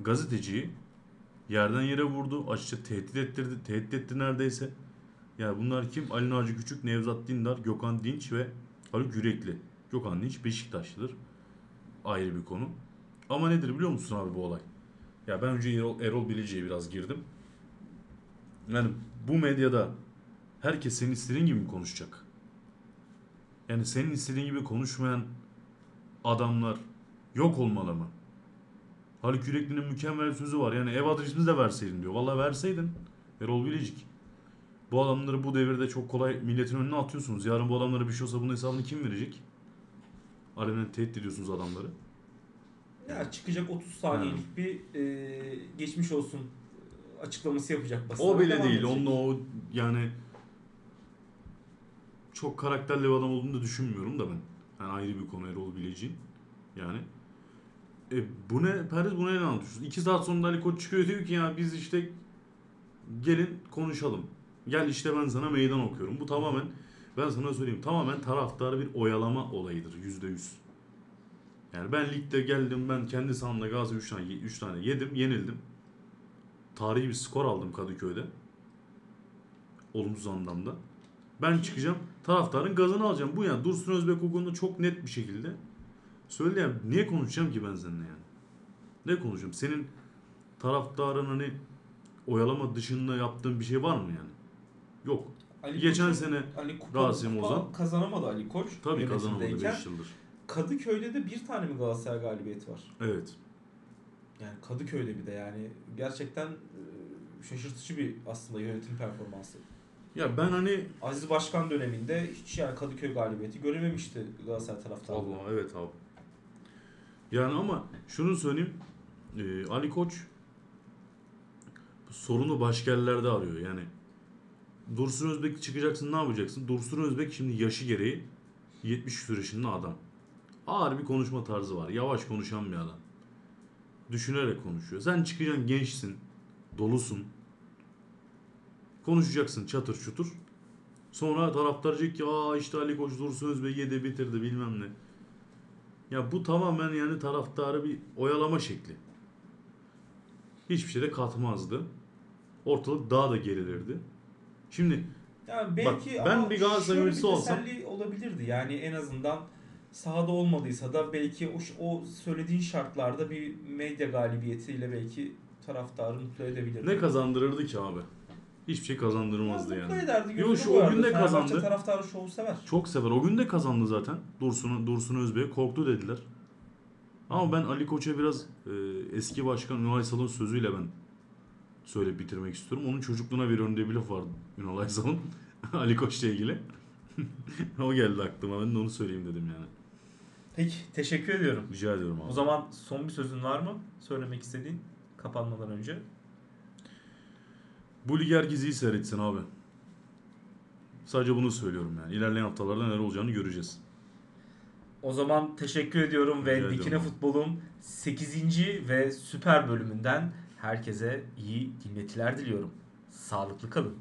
gazeteciyi yerden yere vurdu. Açıkça tehdit ettirdi. Tehdit etti neredeyse. Yani bunlar kim? Ali Naci Küçük, Nevzat Dindar, Gökhan Dinç ve Haluk Yürekli. Gökhan Dinç Beşiktaşlıdır. Ayrı bir konu. Ama nedir biliyor musun abi bu olay? Ya ben önce Erol, Erol Bilicik'e biraz girdim. Yani bu medyada herkes senin istediğin gibi mi konuşacak? Yani senin istediğin gibi konuşmayan adamlar yok olmalı mı? Haluk Yürekli'nin mükemmel sözü var. Yani ev adresimizi de verseydin diyor. Vallahi verseydin. Erol Bilecik. Bu adamları bu devirde çok kolay milletin önüne atıyorsunuz. Yarın bu adamlara bir şey olsa bunun hesabını kim verecek? Alenen tehdit ediyorsunuz adamları. Ya çıkacak 30 saniyelik bir e, geçmiş olsun açıklaması yapacak basına. O bile değil. Onun o yani çok karakterli bir adam olduğunu da düşünmüyorum da ben. Yani ayrı bir konu Erol Bilecik'in. Yani e, bu ne? Perez bu ne anlatıyorsunuz? İki saat sonra Ali Koç çıkıyor diyor ki ya biz işte gelin konuşalım. Gel işte ben sana meydan okuyorum. Bu tamamen ben sana söyleyeyim tamamen taraftarı bir oyalama olayıdır yüzde yüz. Yani ben ligde geldim ben kendi sahamda Galatasaray 3 tane, 3 tane yedim yenildim. Tarihi bir skor aldım Kadıköy'de. Olumsuz anlamda. Ben çıkacağım taraftarın gazını alacağım. Bu yani Dursun Özbek konuda çok net bir şekilde söyleyeyim. Niye konuşacağım ki ben seninle yani? Ne konuşacağım? Senin taraftarın hani oyalama dışında yaptığın bir şey var mı yani? Yok. Ali Geçen Koç'un- sene Ali kupa, Rasim kupa Ozan. kazanamadı Ali Koç. tabii kazanamadı yönetimdeyken. 5 yıldır. Kadıköy'de de bir tane mi Galatasaray galibiyeti var? Evet. Yani Kadıköy'de bir de yani gerçekten e, şaşırtıcı bir aslında yönetim performansı. Ya ben hani Aziz Başkan döneminde hiç yani Kadıköy galibiyeti görememişti Galatasaray taraftarı. Allah evet abi. Yani ama şunu söyleyeyim. e, Ali Koç sorunu başka yerlerde arıyor. Yani Dursun Özbek çıkacaksın ne yapacaksın? Dursun Özbek şimdi yaşı gereği 70 küsur yaşında adam. Ağır bir konuşma tarzı var. Yavaş konuşan bir adam. Düşünerek konuşuyor. Sen çıkacaksın gençsin. Dolusun. Konuşacaksın çatır çutur. Sonra taraftar diyecek ki aa işte Ali Koç Dursun Özbek yedi bitirdi bilmem ne. Ya bu tamamen yani taraftarı bir oyalama şekli. Hiçbir şey de katmazdı. Ortalık daha da gerilirdi. Şimdi Yani belki Bak, ben bir Galatasaray yöneticisi olsam- olabilirdi. Yani en azından sahada olmadıysa da belki o, o söylediğin şartlarda bir medya galibiyetiyle belki taraftarı mutlu edebilirdi. ne kazandırırdı ki abi? Hiçbir şey kazandırmazdı yani. ederdi. Yo, şu o gün de kazandı. taraftarı şovu sever. Çok sever. O gün de kazandı zaten. Dursun Dursun Özbek korktu dediler. Ama ben Ali Koç'a biraz e, eski başkan Ünal Aysal'ın sözüyle ben söyleyip bitirmek istiyorum. Onun çocukluğuna veriyorum diye bir laf vardı Ünal Aysal'ın Ali Koç'la ilgili. o geldi aklıma. Ben de onu söyleyeyim dedim yani. Peki teşekkür ediyorum. Rica ediyorum abi. O zaman son bir sözün var mı? Söylemek istediğin kapanmadan önce. Bu lig herkes iyi seyretsin abi. Sadece bunu söylüyorum yani. İlerleyen haftalarda neler olacağını göreceğiz. O zaman teşekkür ediyorum ve Rica Dikine ediyorum. Futbol'un 8. ve süper bölümünden herkese iyi dinletiler diliyorum. Sağlıklı kalın.